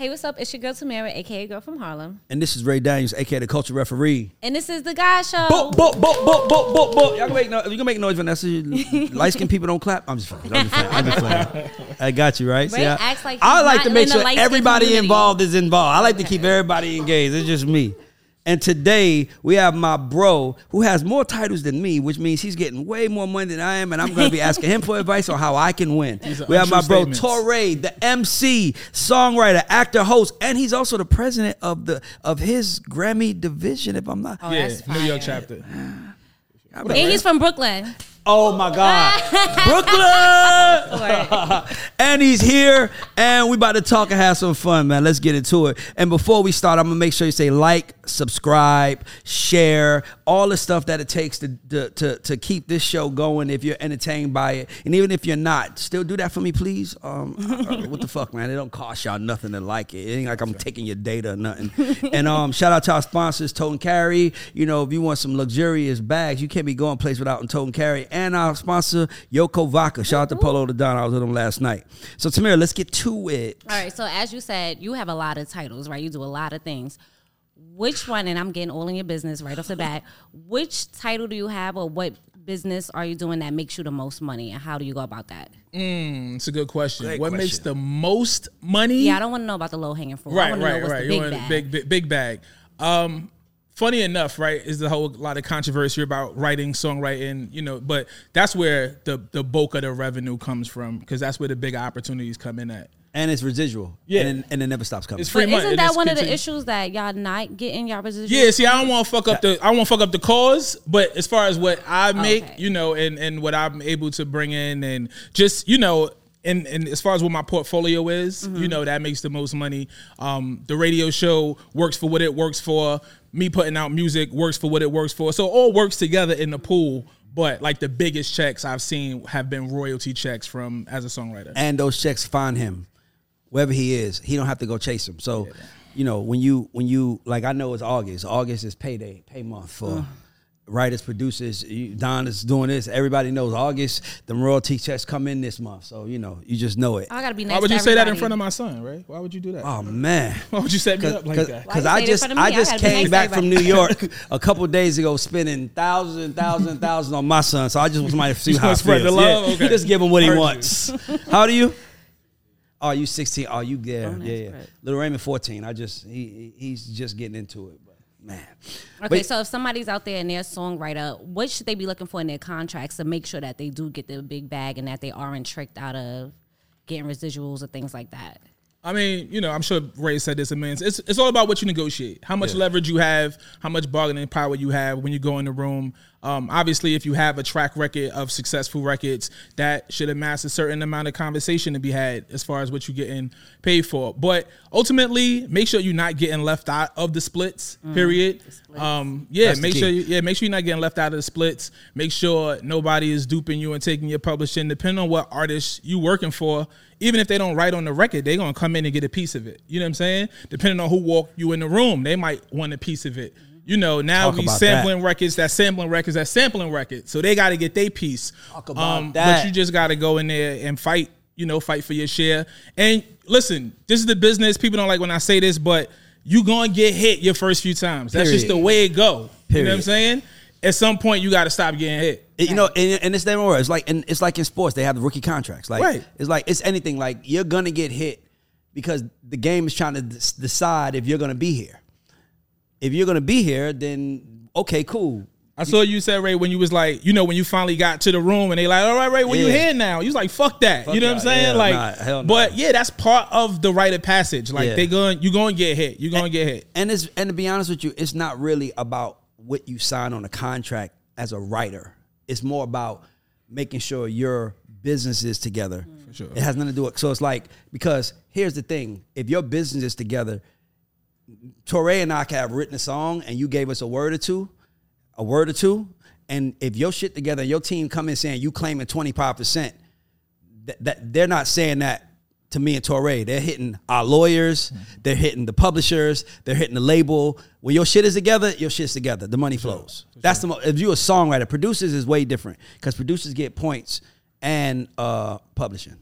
Hey, what's up? It's your girl Tamara, aka Girl from Harlem, And this is Ray Daniels, aka the Culture Referee. and this is the Guy Show. Boop, boop, boop, boop, boop, boop, boop. Y'all can make no, you can make noise, Vanessa. Light skinned people don't clap. I'm just playing. I'm just playing. I'm just playing. I got you right. Ray I, acts like I like to make sure everybody community. involved is involved. I like to keep everybody engaged. It's just me. And today we have my bro who has more titles than me, which means he's getting way more money than I am, and I'm going to be asking him for advice on how I can win. We have my bro statements. Torae, the MC, songwriter, actor, host, and he's also the president of the of his Grammy division. If I'm not, Oh, Yeah, New York chapter. And he's from Brooklyn. Oh my God, Brooklyn! and he's here, and we about to talk and have some fun, man. Let's get into it. And before we start, I'm gonna make sure you say like, subscribe, share, all the stuff that it takes to to to, to keep this show going. If you're entertained by it, and even if you're not, still do that for me, please. Um, what the fuck, man? It don't cost y'all nothing to like it. It ain't like I'm taking your data or nothing. and um, shout out to our sponsors, Tote and Carry. You know, if you want some luxurious bags, you can't be going place without Tote and Carry. And our sponsor, Yoko Vodka. Shout out to Polo the Don. I was with him last night. So Tamira, let's get to it. All right, so as you said, you have a lot of titles, right? You do a lot of things. Which one, and I'm getting all in your business right off the bat, which title do you have or what business are you doing that makes you the most money and how do you go about that? It's a good question. Great what makes the most money? Yeah, I don't want to know about the low hanging fruit. I right, know right, what's right. the You big want a bag. big, big, big bag. Um, funny enough, right, is the whole lot of controversy about writing, songwriting, you know, but that's where the the bulk of the revenue comes from because that's where the big opportunities come in at. And it's residual. Yeah. And, and it never stops coming. It's free But money. isn't that just one of the issues that y'all not getting y'all residual? Yeah, see, I don't want to fuck up the I don't fuck up the cause, but as far as what I oh, make, Okay. you know, and and what I'm able to bring in, and just you know, and and as far as what my portfolio is, Mm-hmm. you know, that makes the most money. Um, the radio show works for what it works for. Me putting out music works for what it works for. So it all works together in the pool. But like the biggest checks I've seen have been royalty checks from as a songwriter. and those checks find him wherever he is. He don't have to go chase them. So, you know, when you when you like, I know it's August. August is payday, pay month for writers, producers. Don is doing this. Everybody knows August. The royalty checks come in this month. So you know, you just know it. I gotta be nice. Why would to you say that in front of my son, right? Why would you do that? Oh man. Why would you set me up like that? Because I you say it in just front of me? I I just gotta be nice came back from New. York a couple days ago, spending thousands and thousands and thousands thousand, thousand on my son. So I just want somebody to see how wanna it spread the love? Yeah. Okay. Just give him what he Heard you. wants. How old are you? Oh, you 16. Oh, you there. Oh, nice, yeah, yeah. right. Little Raymond 14. I just he he's just getting into it. But man. Okay, But- so if somebody's out there and they're a songwriter, what should they be looking for in their contracts to make sure that they do get the big bag and that they aren't tricked out of getting residuals or things like that? I mean, you know, I'm sure Ray said this a million. It's it's all about what you negotiate, how much leverage you have, how much bargaining power you have when you go in the room. Um, obviously, if you have a track record of successful records, that should amass a certain amount of conversation to be had as far as what you're getting paid for. But ultimately, make sure you're not getting left out of the splits. Period. Um, yeah, That's make sure you, yeah, make sure you're not getting left out of the splits. Make sure nobody is duping you and taking your publishing. Depending on what artist you're working for, even if they don't write on the record, they're gonna come in and get a piece of it. You know what I'm saying? Depending on who walked you in the room, they might want a piece of it. You know, now Talk we about sampling records, that sampling records, that sampling records. So they got to get their piece. Um, Talk about But that. you just got to go in there and fight. You know, fight for your share. And listen, this is the business. People don't like when I say this, but you gonna get hit your first few times. That's just the way it go. You know what I'm saying? At some point, you got to stop getting hit. It- you know, and, and it's never more. It's like and it's like in sports, they have the rookie contracts. Like Right. it's like it's anything. Like you're gonna get hit because the game is trying to des- decide if you're gonna be here. If you're gonna be here, then okay, cool. I saw you said Ray when you was like, you know, when you finally got to the room and they like, all right, Ray, when you Yeah. here now? You was like, fuck that. Fuck you know what I'm saying? Like, nah, hell no. but yeah, that's part of the rite of passage. Like Yeah. they going, you going to get hit. You going to get hit. And it's and to be honest with you, it's not really about what you sign on a contract as a writer. It's more about making sure your business is together. Mm. For sure. It has nothing to do with so it's like because here's the thing: if your business is together, Torae and I could have written a song and you gave us a word or two, a word or two, and if your shit together, your team come in saying you claiming twenty five percent, that, that they're not saying that to me and Torae. They're hitting our lawyers, they're hitting the publishers, they're hitting the label. When your shit is together, your shit's together. The money flows. That's the mo- if you're a songwriter. Producers is way different because producers get points and uh publishing.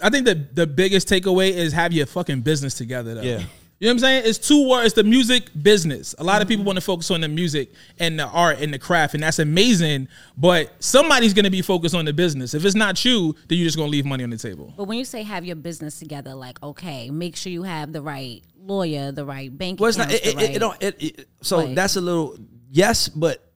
I think the the biggest takeaway is have your fucking business together though. Yeah. You know what I'm saying? It's two words, the music business. A lot of people mm-hmm. want to focus on the music and the art and the craft, and that's amazing. But somebody's gonna be focused on the business. If it's not you, then you're just gonna leave money on the table. But when you say have your business together, like okay, make sure you have the right lawyer, the right bank. Well, it's not. It, the it, it, don't. It, so Right. that's a little yes, but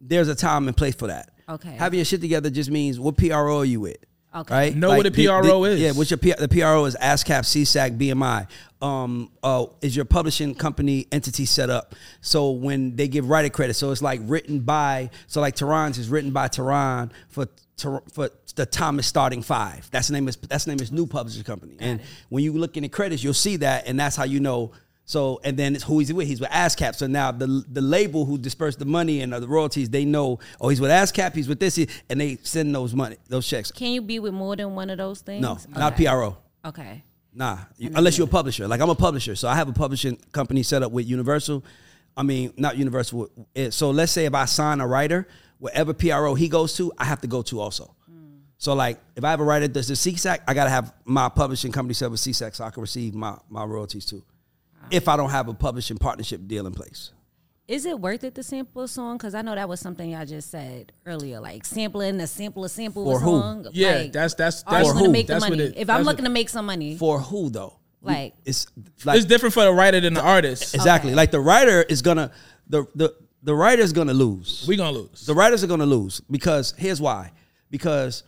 there's a time and place for that. Okay. Having your shit together just means what PRO are you with. Okay. Right. Know what a the- PRO the- is. Yeah. What's your P, the PRO is ASCAP, SESAC, BMI. Um. Uh. Is your publishing company entity set up? So when they give writer credit, so it's like written by. So like Tehran's is written by Tehran for. Ter- For the Thomas starting five, that's the name. Is that's the name is new publishing company. And when you look in the credits, you'll see that, and that's how you know so and then it's who he's with. He's with ASCAP. So now the the label who dispersed the money and the royalties, they know. Oh, he's with ASCAP. He's with this, and they send those money, those checks. Can you be with more than one of those things? No, not PRO. Okay. Nah, you- unless you're a publisher. Like I'm a publisher, so I have a publishing company set up with Universal. I mean, not Universal. eh, So let's say if I sign a writer, wherever PRO he goes to, I have to go to also. So like, if I have a writer that's the SESAC, I gotta have my publishing company set up with SESAC so I can receive my my royalties too. If I don't have a publishing partnership deal in place. Is it worth it to sample a song? Because I know that was something y'all just said earlier, like sampling the sample a sample For a who? song. Yeah, like, that's- that's- are that's you For gonna who? make the That's what money? it- if I'm what- looking to make some money, For who though? Like- it's like it's different for the writer than the artist. exactly Okay. like the writer is gonna the the the writer's gonna lose. We gonna lose. the writers are going to lose because here's why because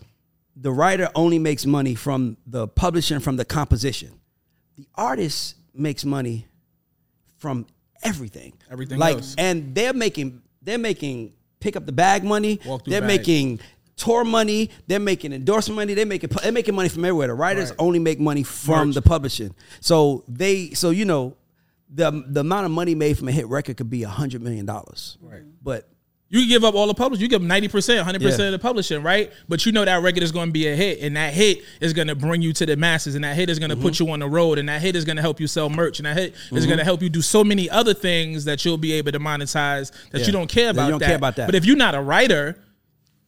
the writer only makes money from the publishing from the composition the artist makes money from everything Everything like else. and they're making they're making pick up the bag money they're bag. making tour money they're making endorsement money they're making they're making money from everywhere the writers Right. only make money from Merch. the publishing so they so you know the the amount of money made from a hit record could be a hundred million dollars Right. but You give up all the publishing. You give ninety percent, hundred percent Yeah. of the publishing, right? But you know that record is going to be a hit, and that hit is going to bring you to the masses, and that hit is going to Mm-hmm. put you on the road, and that hit is going to help you sell merch, and that hit is going to help you do so many other things that you'll be able to monetize that Yeah. you don't care about. you don't that. care about that. But if you're not a writer,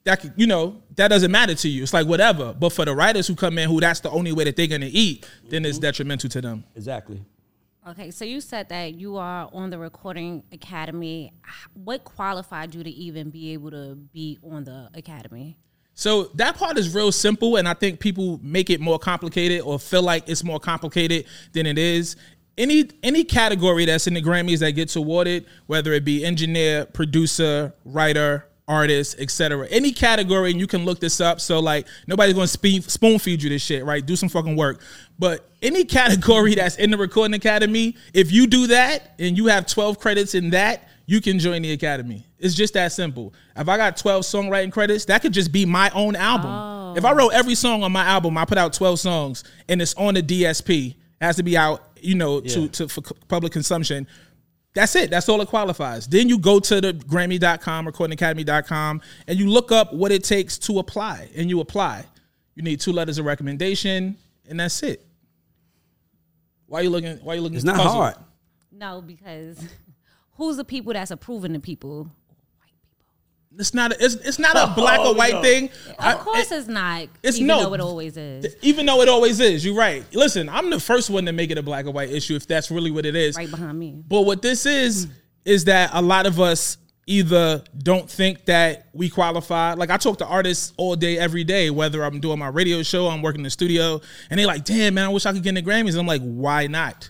that you know that doesn't matter to you. It's like whatever. But for the writers who come in, who that's the only way that they're going to eat, then it's detrimental to them. exactly Okay, so you said that you are on the Recording Academy. What qualified you to even be able to be on the academy? So that part is real simple, and I think people make it more complicated or feel like it's more complicated than it is. Any any category that's in the Grammys that gets awarded, whether it be engineer, producer, writer, artist, etc. Any category, and you can look this up. So like nobody's gonna spe- spoon feed you this shit, right? Do some fucking work. But any category that's in the Recording Academy, if you do that and you have 12 credits in that, you can join the academy. It's just that simple. If I got 12 songwriting credits, that could just be my own album. If I wrote every song on my album, I put out 12 songs and it's on the DSP, it has to be out, you know, to, to for public consumption. That's it. That's all it qualifies. Then you go to the Grammy.com, recordingacademy.com, and you look up what it takes to apply, and you apply. You need two letters of recommendation, and that's it. Why are you looking? Why are you looking? it's not puzzled? No, because who's the people that's approving the people? It's not. A, it's, it's not a black or oh, white thing. I- Of course, it- it's not. it's even no- though it always is. even though it always is. You're right. Listen, I'm the first one to make it a black or white issue if that's really what it is. Right behind me. But what this is is that a lot of us either don't think that we qualify. Like I talk to artists all day, every day, whether I'm doing my radio show, I'm working in the studio, and they're like, "Damn, man, I wish I could get in the Grammys." And I'm like, "Why not?"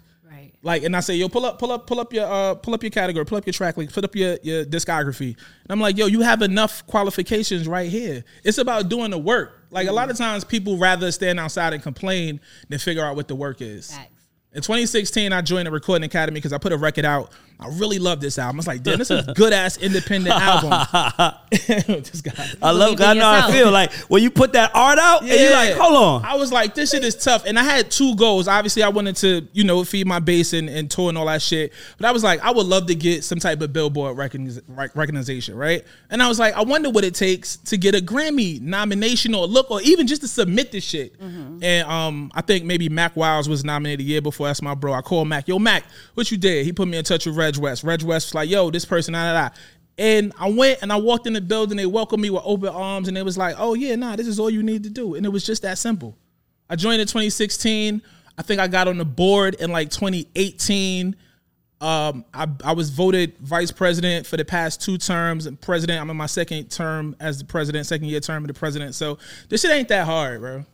Like, and I say, "Yo, pull up, pull up, pull up your, uh, pull up your category, pull up your track list, put up your your discography." And I'm like, "Yo, you have enough qualifications right here. It's about doing the work." Like a lot of times, people rather stand outside and complain than figure out what the work is. Facts. In 2016, I joined the Recording Academy because I put a record out. I really love this album. It's like, damn, this is a good ass independent album. this guy. I love. Believe in I know. how I feel like when you put that art out, and you're like, hold on. I was like, this shit is tough. And I had two goals. Obviously, I wanted to, you know, feed my base and, and tour and all that shit. But I was like, I would love to get some type of Billboard recogniz- recognition, right? And I was like, I wonder what it takes to get a Grammy nomination or look, or even just to submit this shit. Mm-hmm. And um, I think maybe Mack Wilds was nominated a year before. That's my bro. I called Mack, yo, Mack, what you did? He put me in touch with Reg West. Reg West was like, yo, this person, da da da. And I went and I walked in the building. They welcomed me with open arms, and it was like, "Oh yeah, nah, this is all you need to do." And it was just that simple. I joined in 2016. I think I got on the board in like 2018. Um, I, I was voted vice president for the past two terms and president. I'm in my second term as the president, second year term of the president. So this shit ain't that hard, bro.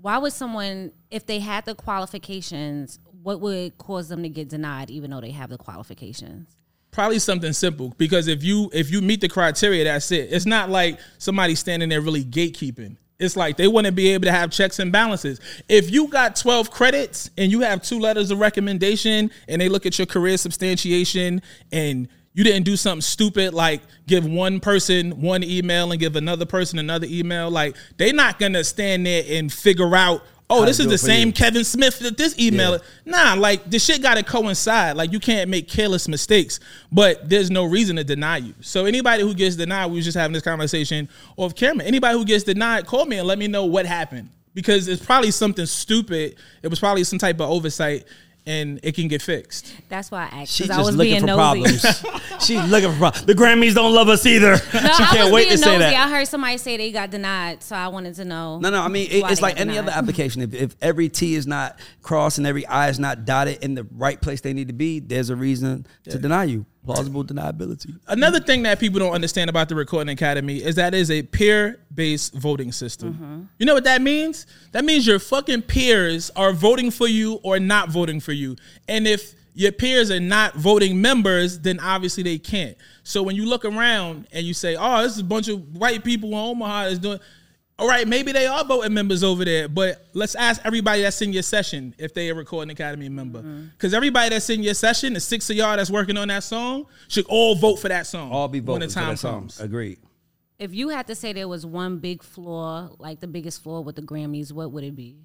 Why would someone, if they had the qualifications, what would cause them to get denied, even though they have the qualifications? Probably something simple because if you if you meet the criteria, that's it. It's not like somebody standing there really gatekeeping. It's like they want to be able to have checks and balances. If you got 12 credits and you have two letters of recommendation and they look at your career substantiation and you didn't do something stupid like give one person one email and give another person another email, like they're not gonna stand there and figure out, oh, this is the same you. Kevin Smith that this email. Yeah. Nah, like the shit gotta coincide. Like you can't make careless mistakes, but there's no reason to deny you. So anybody who gets denied, we was just having this conversation off camera. Anybody who gets denied, call me and let me know what happened. Because it's probably something stupid. It was probably some type of oversight and it can get fixed. That's why I asked. She's 'cause I just was looking being for nosy. problems. She's looking for problems. The Grammys don't love us either. No, she I can't was wait being to say nosy. that. I heard somebody say they got denied, so I wanted to know. No, no. I mean, it, it's like got any other application. If, if every T is not crossed and every I is not dotted in the right place they need to be, there's a reason to deny you. Plausible deniability. Another thing that people don't understand about the Recording Academy is that it is a peer-based voting system. Mm-hmm. You know what that means? That means your fucking peers are voting for you or not voting for you. And if your peers are not voting members, then obviously they can't. So when you look around and you say, "Oh, this is a bunch of white people in Omaha is doing," all right, maybe they are voting members over there, but let's ask everybody that's in your session if they a Recording Academy member. Because everybody that's in your session, the six of y'all that's working on that song, should all vote for that song. All be when voting the for time that song. comes. Agreed. If you had to say there was one big flaw, like the biggest flaw with the Grammys, what would it be?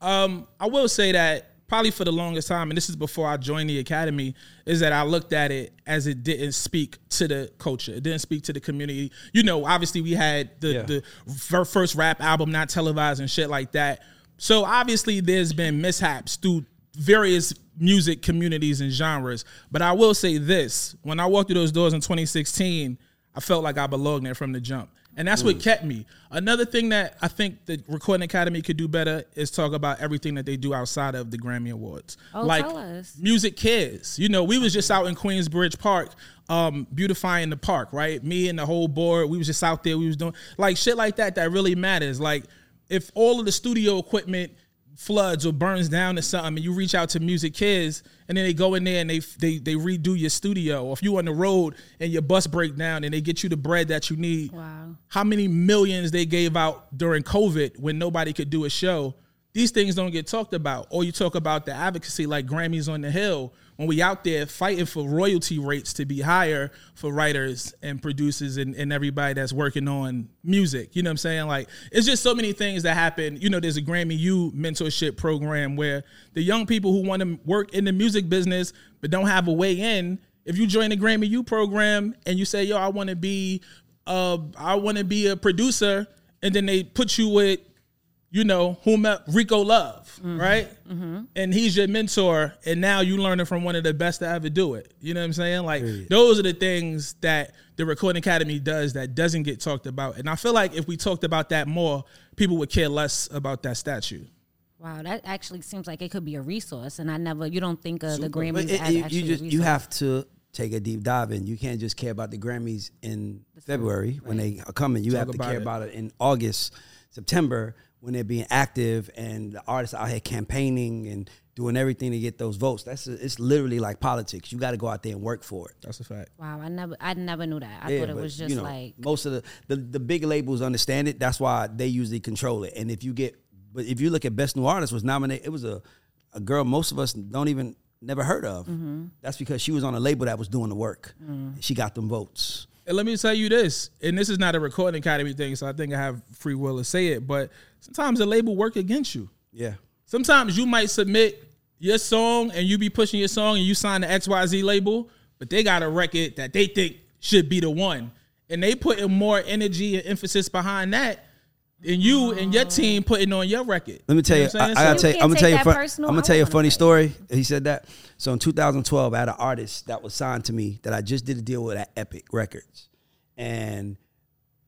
Um, I will say that probably for the longest time, and this is before I joined the academy, is that I looked at it as it didn't speak to the culture. It didn't speak to the community. You know, obviously we had the Yeah. the fir- first rap album not televised and shit like that. So obviously there's been mishaps through various music communities and genres. But I will say this: when I walked through those doors in 2016, I felt like I belonged there from the jump. And that's Mm. what kept me. Another thing that I think the Recording Academy could do better is talk about everything that they do outside of the Grammy Awards. Oh, like tell us. MusiCares. You know, we was just out in Queensbridge Park, um, beautifying the park, right? Me and the whole board, we was just out there. We was doing like shit like that that really matters. Like if all of the studio equipment floods or burns down or something, and you reach out to MusiCares, and then they go in there and they they they redo your studio. Or if you on the road and your bus break down and they get you the bread that you need. Wow. How many millions they gave out during COVID when nobody could do a show? These things don't get talked about. Or you talk about the advocacy like Grammys on the Hill when we out there fighting for royalty rates to be higher for writers and producers and, and everybody that's working on music. You know what I'm saying? Like it's just so many things that happen. You know, there's a Grammy U mentorship program where the young people who want to work in the music business but don't have a way in, if you join the Grammy U program and you say, yo, I want to be uh I want to be a producer, and then they put you with you know, whom Rico Love, Mm-hmm. right? And he's your mentor, and now you learning from one of the best to ever do it. You know what I'm saying? Like those are the things that the Recording Academy does that doesn't get talked about. And I feel like if we talked about that more, people would care less about that statue. Wow, that actually seems like it could be a resource, and I never. You don't think of the Grammys it- as it- actually you just a you have to take a deep dive in. You can't just care about the Grammys in February when they are coming. You have to about care it. about it in August, September when they're being active and the artists out here campaigning and doing everything to get those votes. That's it's literally like politics. You got to go out there and work for it. That's a fact. Wow, I never, I never knew that. I Yeah, thought it but, was just you know, like most of the, the the big labels understand it. That's why they usually control it. And if you get, but if you look at best new artist was nominated, it was a a girl most of us don't even never heard of. Mm-hmm. That's because she was on a label that was doing the work. Mm. She got them votes. And let me tell you this, and this is not a recording academy thing, so I think I have free will to say it, but sometimes the label work against you. Yeah. Sometimes you might submit your song and you be pushing your song and you sign the XYZ label, but they got a record that they think should be the one. And they putting more energy and emphasis behind that than you and your team putting on your record. Let me tell you, know I, I I'm gotta tell you, You I'm gonna tell you, a fun. I'm gonna tell you a funny story. He said that. So in 2012, I had an artist that was signed to me that I just did a deal with at Epic Records, and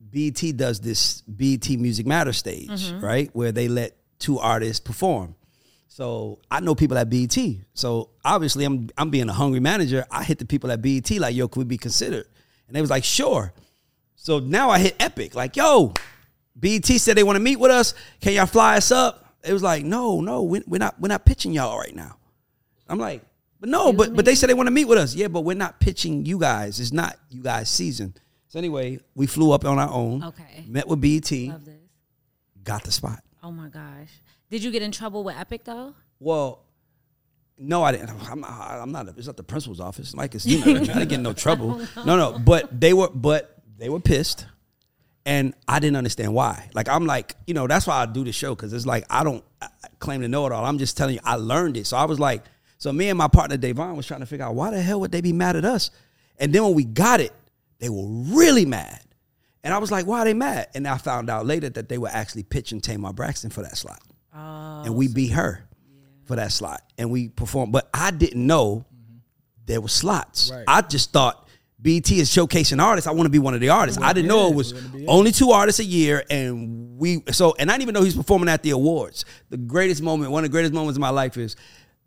BET does this BET Music Matter stage, Mm-hmm. right, where they let two artists perform. So I know people at BET. So obviously, I'm I'm being a hungry manager. I hit the people at BET like, yo, could we be considered? And they was like, sure. So now I hit Epic, like, yo, BET said they want to meet with us. Can y'all fly us up? It was like, no, no, we, we're not, we're not pitching y'all right now. I'm like, but no, but but they said they want to meet with us. Yeah, but we're not pitching you guys. It's not you guys' season. So anyway, we flew up on our own. Okay. Met with BET, love this. got the spot. Oh my gosh, did you get in trouble with Epic though? Well, no, I didn't. I'm not. I'm not. It's not the principal's office. Like it's you know, I didn't get in no trouble. Oh, no, no. But they were. But they were pissed, and I didn't understand why. Like I'm like, you know, that's why I do the show because it's like I don't claim to know it all. I'm just telling you, I learned it. So I was like, so me and my partner Davon was trying to figure out why the hell would they be mad at us? And then when we got it, they were really mad. And I was like, why are they mad? And I found out later that they were actually pitching Tamar Braxton for that slot. Oh, and we beat her for that slot. And we performed. But I didn't know mm-hmm. there were slots. Right. I just thought BET is showcasing artists. I want to be one of the artists. I didn't know it was only two artists a year, and we so and I didn't even know he's performing at the awards. The greatest moment, one of the greatest moments of my life is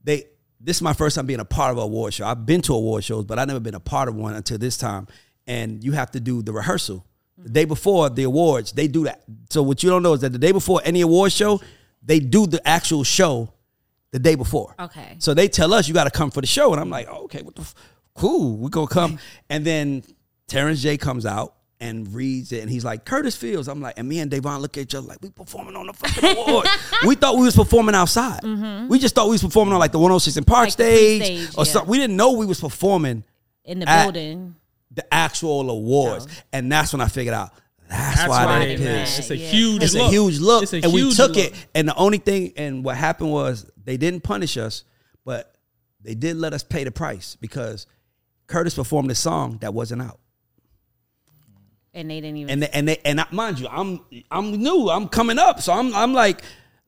they. This is my first time being a part of an award show. I've been to award shows, but I've never been a part of one until this time. And you have to do the rehearsal the day before the awards. They do that. So what you don't know is that the day before any award show, they do the actual show the day before. Okay. So they tell us you got to come for the show, and I'm like, oh, okay, what the f- cool, we gonna come. And then Terrence J comes out and reads it, and he's like, Curtis Fields. I'm like, and me and Davon look at each other like we performing on the fucking award. we thought we was performing outside. Mm-hmm. We just thought we was performing on like the 106 & Park Like stage, pre-stage, or yeah. something. We didn't know we was performing In the At- building. the actual awards, oh. and that's when I figured out. That's, That's why, why they they mad. pissed. It's a Yeah. huge It's look. a huge look, It's a and we took look. it. And the only thing, and what happened was they didn't punish us, but they did let us pay the price because Curtis performed a song that wasn't out, And they didn't even. and they, and they, and I, mind you, I'm I'm new, I'm coming up, so I'm I'm like.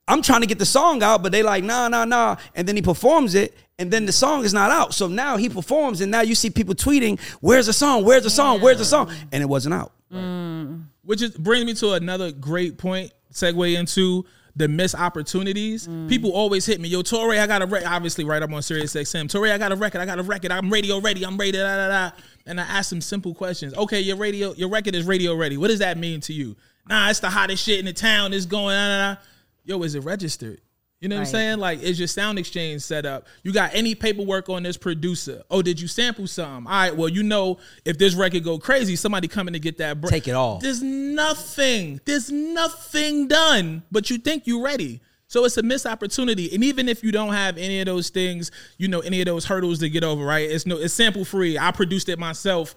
I'm trying to get the song out, but they like, nah, nah, nah. And then he performs it, and then the song is not out. So now he performs, and now you see people tweeting, Where's the song? Where's the song? Where's the song? And it wasn't out. Mm. Which is brings me to another great point. Segue into the missed opportunities. Mm. People always hit me, yo, Torae, I got a record. Obviously, right up on Sirius XM. Torae, I got a record. I got a record. I'm radio ready. I'm ready. Da, da, da. And I ask them simple questions. Okay, your radio, your record is radio ready. What does that mean to you? Nah, it's the hottest shit in the town. It's going. Da, da, da. Yo, is it registered? You know what I'm saying? Like, is your sound exchange set up? You got any paperwork on this producer? Oh, did you sample some? All right, well, you know, if this record go crazy, somebody coming to get that. Br- Take it all. There's nothing. There's nothing done, but you think you're ready. So it's a missed opportunity. And even if you don't have any of those things, you know, any of those hurdles to get over, right? It's no, it's sample free. I produced it myself.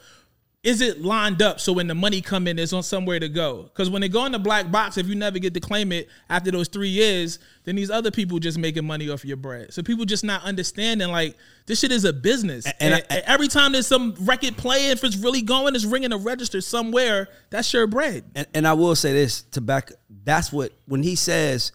Is it lined up so when the money come in, it's on somewhere to go? Because when they go in the black box, if you never get to claim it after those three years, then these other people just making money off your bread. So people just not understanding like this shit is a business. and And, I- every time there's some record playing, if it's really going, it's ringing a register somewhere. That's your bread. And, and I will say this to back. That's what when he says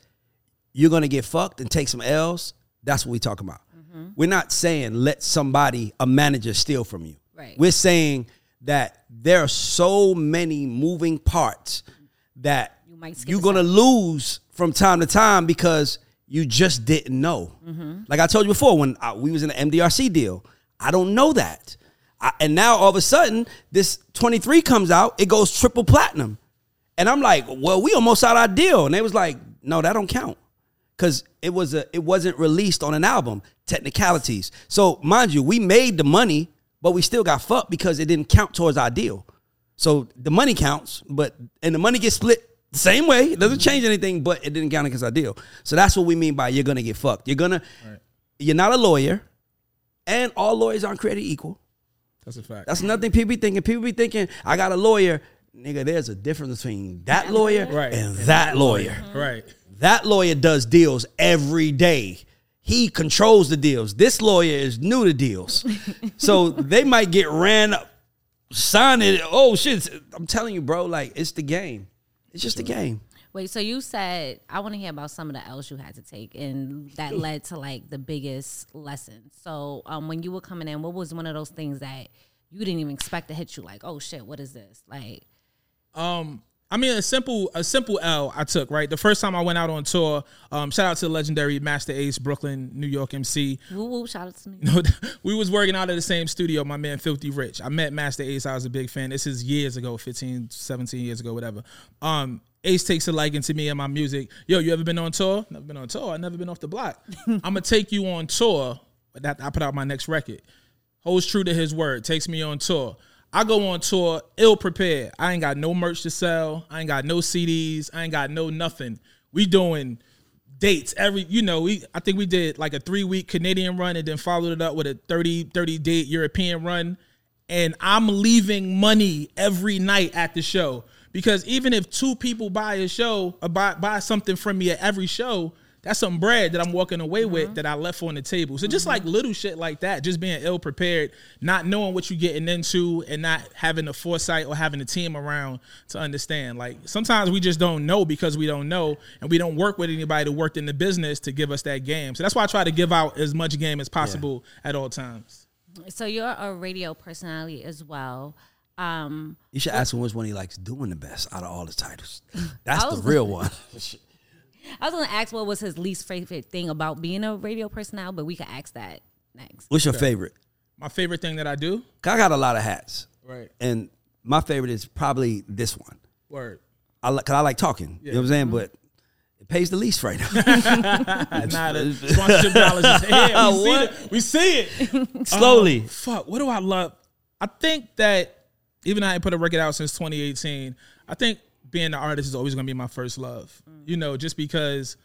you're gonna get fucked and take some L's. That's what we talking about. Mm-hmm. We're not saying let somebody, a manager, steal from you. Right. We're saying that there are so many moving parts that You might skip you're gonna lose from time to time because you just didn't know. Mm-hmm. Like I told you before, when I, we was in the MDRC deal, I don't know that, I, and now all of a sudden this 23 comes out, it goes triple platinum, and I'm like, well, we almost out our deal, and they was like, no, that don't count. Because it was a it wasn't released on an album. Technicalities. So mind you we made the money but we still got fucked because it didn't count towards our deal. So the money counts but and the money gets split the same way. It doesn't change mm-hmm. anything but it didn't count against our deal. So that's what we mean by you're gonna get fucked. You're gonna you're not a lawyer and all lawyers aren't created equal. That's a fact. that's nothing people be thinking. People be thinking i got a lawyer. Nigga there's a difference between that lawyer. Right. and that lawyer. Right. that lawyer does deals every day. He controls the deals. This lawyer is new to deals. so they might get ran up, signed it. Oh shit. I'm telling you, bro, like it's the game. It's just the game. Wait, so you said I want to hear about some of the L's you had to take, and that led to like the biggest lesson. So, um, when you were coming in, what was one of those things that you didn't even expect to hit you? Like, oh shit, what is this? Like, Um, I mean, a simple a simple L I took right. The first time I went out on tour, um, shout out to the legendary Masta Ace, Brooklyn, New York MC. woo woo, shout out to me. we was working out of the same studio, my man Filthy Rich. I met Masta Ace, I was a big fan. This is years ago, 15, 17 years ago, whatever. Um, Ace takes a liking to me and my music. Yo, you ever been on tour? Never been on tour. I never been off the block. I'm gonna take you on tour. That I put out my next record. Holds true to his word. Takes me on tour. I go on tour ill prepared. I ain't got no merch to sell. I ain't got no CDs. I ain't got no nothing. We doing dates every you know we i think we did like a three week canadian run and then followed it up with a 30 30 date european run and i'm leaving money every night at the show because even if two people buy a show uh, buy, buy something from me at every show that's some bread that i'm walking away with that i left on the table. So just like little shit like that just being ill prepared not knowing what you're getting into and not having the foresight or having a team around to understand. Like sometimes we just don't know because we don't know and we don't work with anybody that worked in the business to give us that game. So that's why i try to give out as much game as possible at all times. So you're a radio personality as well. Um, You should ask him which one he likes doing the best out of all the titles. That's the real one. I was gonna ask what was his least favorite thing about being a radio personality, but we could ask that next. What's your favorite? my favorite thing that i do 'Cause I got a lot of hats. right And my favorite is probably this one. word I like, cause I like talking. You know what I'm saying? But it pays the least right now. nah, the sponsorship dollars is here. We see, it. we see it. Slowly. Um, fuck, what do I love? I think that even though I ain't put a record out since 2018, I think being an artist is always gonna be my first love. Mm. You know, just because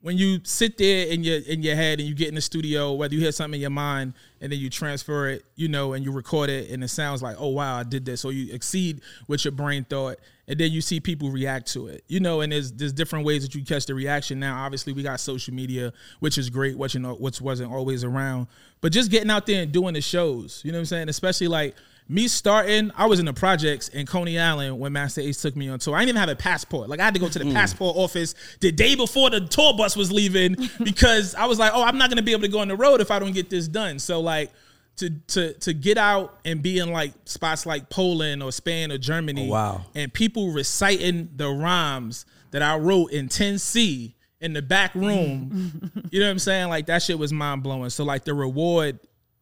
when you sit there in your in your head and you get in the studio, whether you hear something in your mind and then you transfer it, you know, and you record it and it sounds like, oh wow, I did this, or you exceed what your brain thought, and then you see people react to it, you know, and there's there's different ways that you catch the reaction. Now, obviously, we got social media, which is great, which you know, which wasn't always around, but just getting out there and doing the shows, you know what I'm saying? Especially like me starting, I was in the projects in Coney Island when Masta Ace took me on tour. I didn't even have a passport. Like I had to go to the mm. passport office the day before the tour bus was leaving because I was like, oh, I'm not gonna be able to go on the road if I don't get this done. So like to to to get out and be in like spots like Poland or Spain or Germany, Oh, wow. and people reciting the rhymes that I wrote in 10C in the back room. you know what I'm saying? Like that shit was mind blowing. So like the reward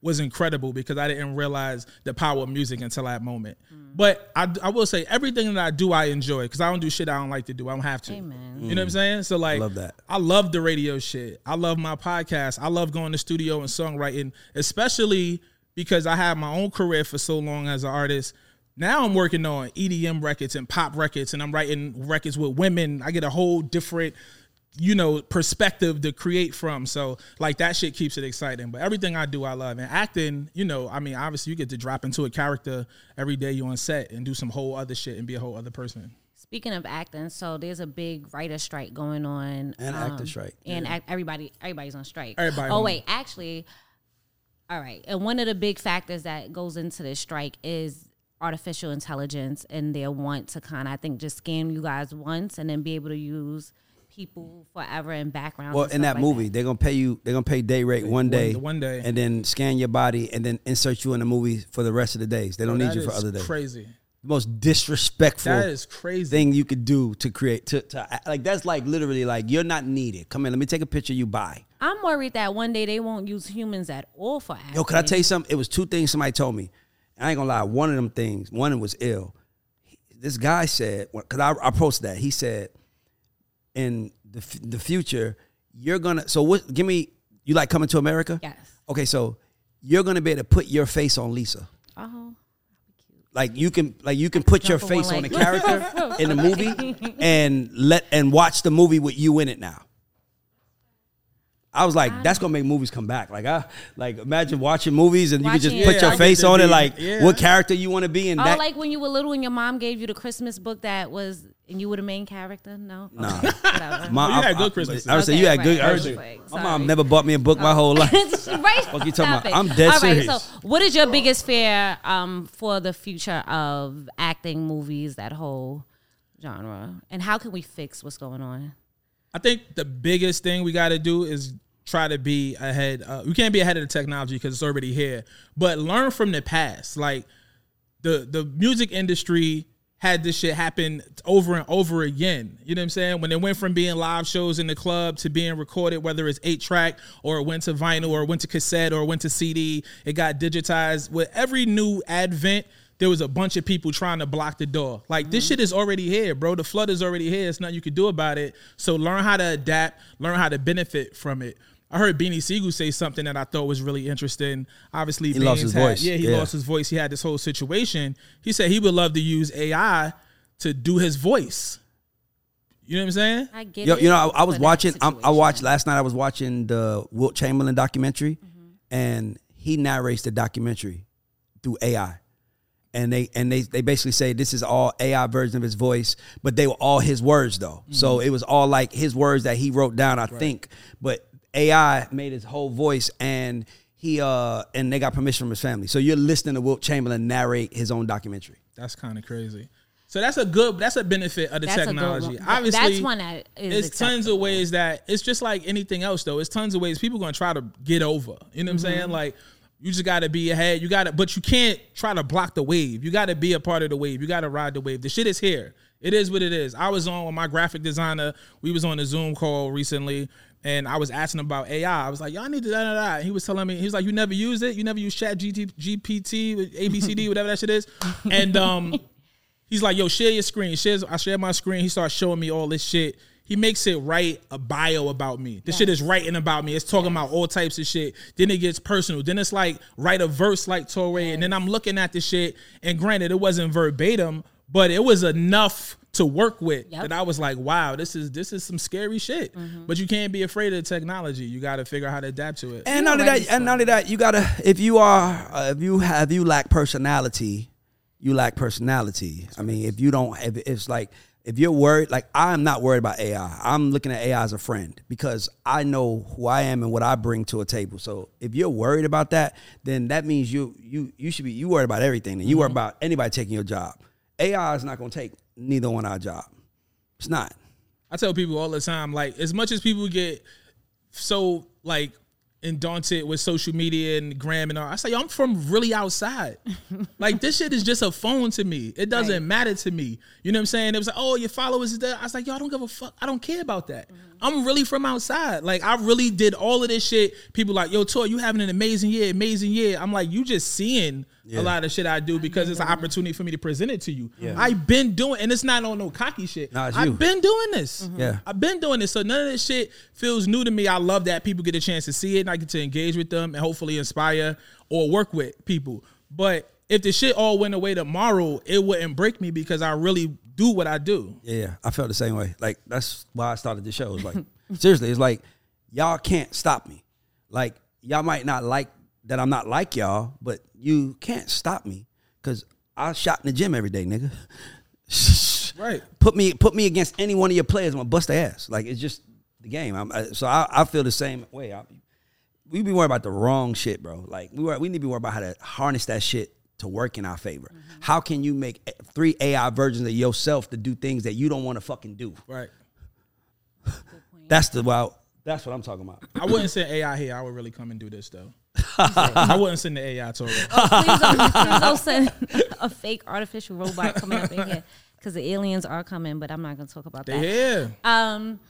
was incredible because I didn't realize the power of music until that moment. But I, I will say everything that I do I enjoy because I don't do shit I don't like to do. I don't have to. Amen. You know what I'm saying? So like, Love that. I love the radio shit. I love my podcast. I love going to studio and songwriting, especially because I had my own career for so long as an artist. Now I'm working on EDM records and pop records, and I'm writing records with women. I get a whole different, you know, perspective to create from. So like that shit keeps it exciting. But everything I do, I love. And acting, you know, I mean, obviously you get to drop into a character every day you on set and do some whole other shit and be a whole other person. Speaking of acting, so there's a big writer strike going on, And actor um, strike. and act, everybody everybody's on strike. Everybody Oh on- wait, actually, all right. And one of the big factors that goes into this strike is artificial intelligence and their want to kind of, I think, just scam you guys once and then be able to use people forever in backgrounds. Well, and in that like movie, they're gonna pay you. They're gonna pay day rate one day, one day. and then scan your body, and then insert you in the movie for the rest of the days. They don't need you for other days. Crazy. The most disrespectful That is crazy. thing you could do to create to, to like that's like literally like you're not needed. Come in, let me take a picture. You buy. I'm worried that one day they won't use humans at all for acting. Yo, can I tell you something? It was two things somebody told me. I ain't gonna lie. One of them things, one was ill. This guy said, because I, I posted that. He said, in the f- the future, you're gonna. So what? Give me. You like coming to America? Yes. Okay, so you're gonna be able to put your face on Lisa. Oh, Like you can, like you can put your face on a character in the movie and let and watch the movie with you in it now. I was like, that's gonna make movies come back. Like, I like imagine watching movies and you can just Watching- put Yeah, your face on it, like Yeah. what character you want to be in. oh, that, like when you were little and your mom gave you the Christmas book that was, and you were the main character. No, Nah. Okay, whatever. My- Oh, you had I- good I- I would say Okay, you had good. right, I right, was- right. my Sorry. mom never bought me a book my whole life. right. Fuck you talking Stop about? it. I'm dead All right, serious. so what is your biggest fear um, for the future of acting, movies, that whole genre, and how can we fix what's going on? I think the biggest thing we got to do is try to be ahead. Uh, we can't be ahead of the technology because it's already here, but learn from the past. Like the the music industry had this shit happen over and over again. You know what I'm saying? When it went from being live shows in the club to being recorded, whether it's eight track or it went to vinyl or it went to cassette or it went to CD, it got digitized. With every new advent, there was a bunch of people trying to block the door. Like this mm-hmm. shit is already here, bro. The flood is already here. It's nothing you can do about it. So learn how to adapt, learn how to benefit from it. I heard Beanie Sigel say something that I thought was really interesting. Obviously, He lost his had- voice. Yeah, he Yeah. lost his voice. He had this whole situation. He said he would love to use AI to do his voice. You know what I'm saying? I get Yo, it. you know, I, I was watching. I, I watched last night. I was watching the Wilt Chamberlain documentary, Mm-hmm. and he narrates the documentary through AI. And they and they they basically say this is all AI version of his voice, but they were all his words though. So Mm-hmm. it was all like his words that he wrote down, I think. But AI made his whole voice, and he uh and they got permission from his family. So you're listening to Wilt Chamberlain narrate his own documentary. That's kind of crazy. So that's a good. That's a benefit of the That's a good technology. one. Obviously, that's one that is It's tons of ways that it's just like anything else, though. It's tons of ways people gonna try to get over. You know what Mm-hmm. I'm saying? Like you just got to be ahead. You got to, but you can't try to block the wave. You got to be a part of the wave. You got to ride the wave. The shit is here. It is what it is. I was on with my graphic designer. We was on a Zoom call recently. And I was asking about AI. I was like, y'all need to da da da. He was telling me, he was like, you never use it? You never use Chat GT, GPT, ABCD, whatever that shit is? And um, He's like, yo, share your screen. Shares, I share my screen. He starts showing me all this shit. He makes it write a bio about me. The shit is writing about me. It's talking about all types of shit. Then it gets personal. Then it's like write a verse like Torae. And then I'm looking at the shit. And granted, it wasn't verbatim, but it was enough to work with Yep. that I was like, wow, this is this is some scary shit. But you can't be afraid of the technology. You got to figure out how to adapt to it. And not only that, and not only that, you gotta if you are uh, if you have you lack personality, you lack personality. I mean, if you don't, if it's like if you're worried, like I'm not worried about AI. I'm looking at AI as a friend because I know who I am and what I bring to a table. So if you're worried about that, then that means you you you should be you worried about everything. And you worry about anybody taking your job. AI is not gonna take neither one our job. It's not. I tell people all the time, like as much as people get so like undaunted with social media and gram and all, I say, I'm from really outside. like this shit is just a phone to me. It doesn't matter to me. You know what I'm saying? It was like, oh, your followers is there. I was like, yo, I don't give a fuck. I don't care about that. Mm-hmm. I'm really from outside. Like I really did all of this shit. People like, yo, Toy, you having an amazing year, amazing year. I'm like, you just seeing a lot of shit I do because it's an opportunity for me to present it to you. I've been doing, and it's not on no cocky shit. Nah, it's you. I've been doing this. Mm-hmm. Yeah. I've been doing this, so none of this shit feels new to me. I love that people get a chance to see it and I get to engage with them and hopefully inspire or work with people. But if the shit all went away tomorrow, it wouldn't break me because I really do what I do. Yeah, I felt the same way. Like that's why I started the show. It's like seriously, it's like y'all can't stop me. Like y'all might not like that I'm not like y'all, but you can't stop me because I shot in the gym every day, nigga. Right. Put me put me against any one of your players, I'm gonna bust their ass. Like it's just the game. I'm, I, so I, I feel the same way. I, we be worried about the wrong shit, bro. Like we were, we need to be worried about how to harness that shit to work in our favor. Mm-hmm. How can you make three AI versions of yourself to do things that you don't want to fucking do? Right. That's the wow. That's what I'm talking about. I wouldn't say AI here. I would really come and do this though. I wouldn't send the AI to her. please don't, please don't send a fake artificial robot coming up in here because the aliens are coming. But I'm not going to talk about They that. Yeah. Um,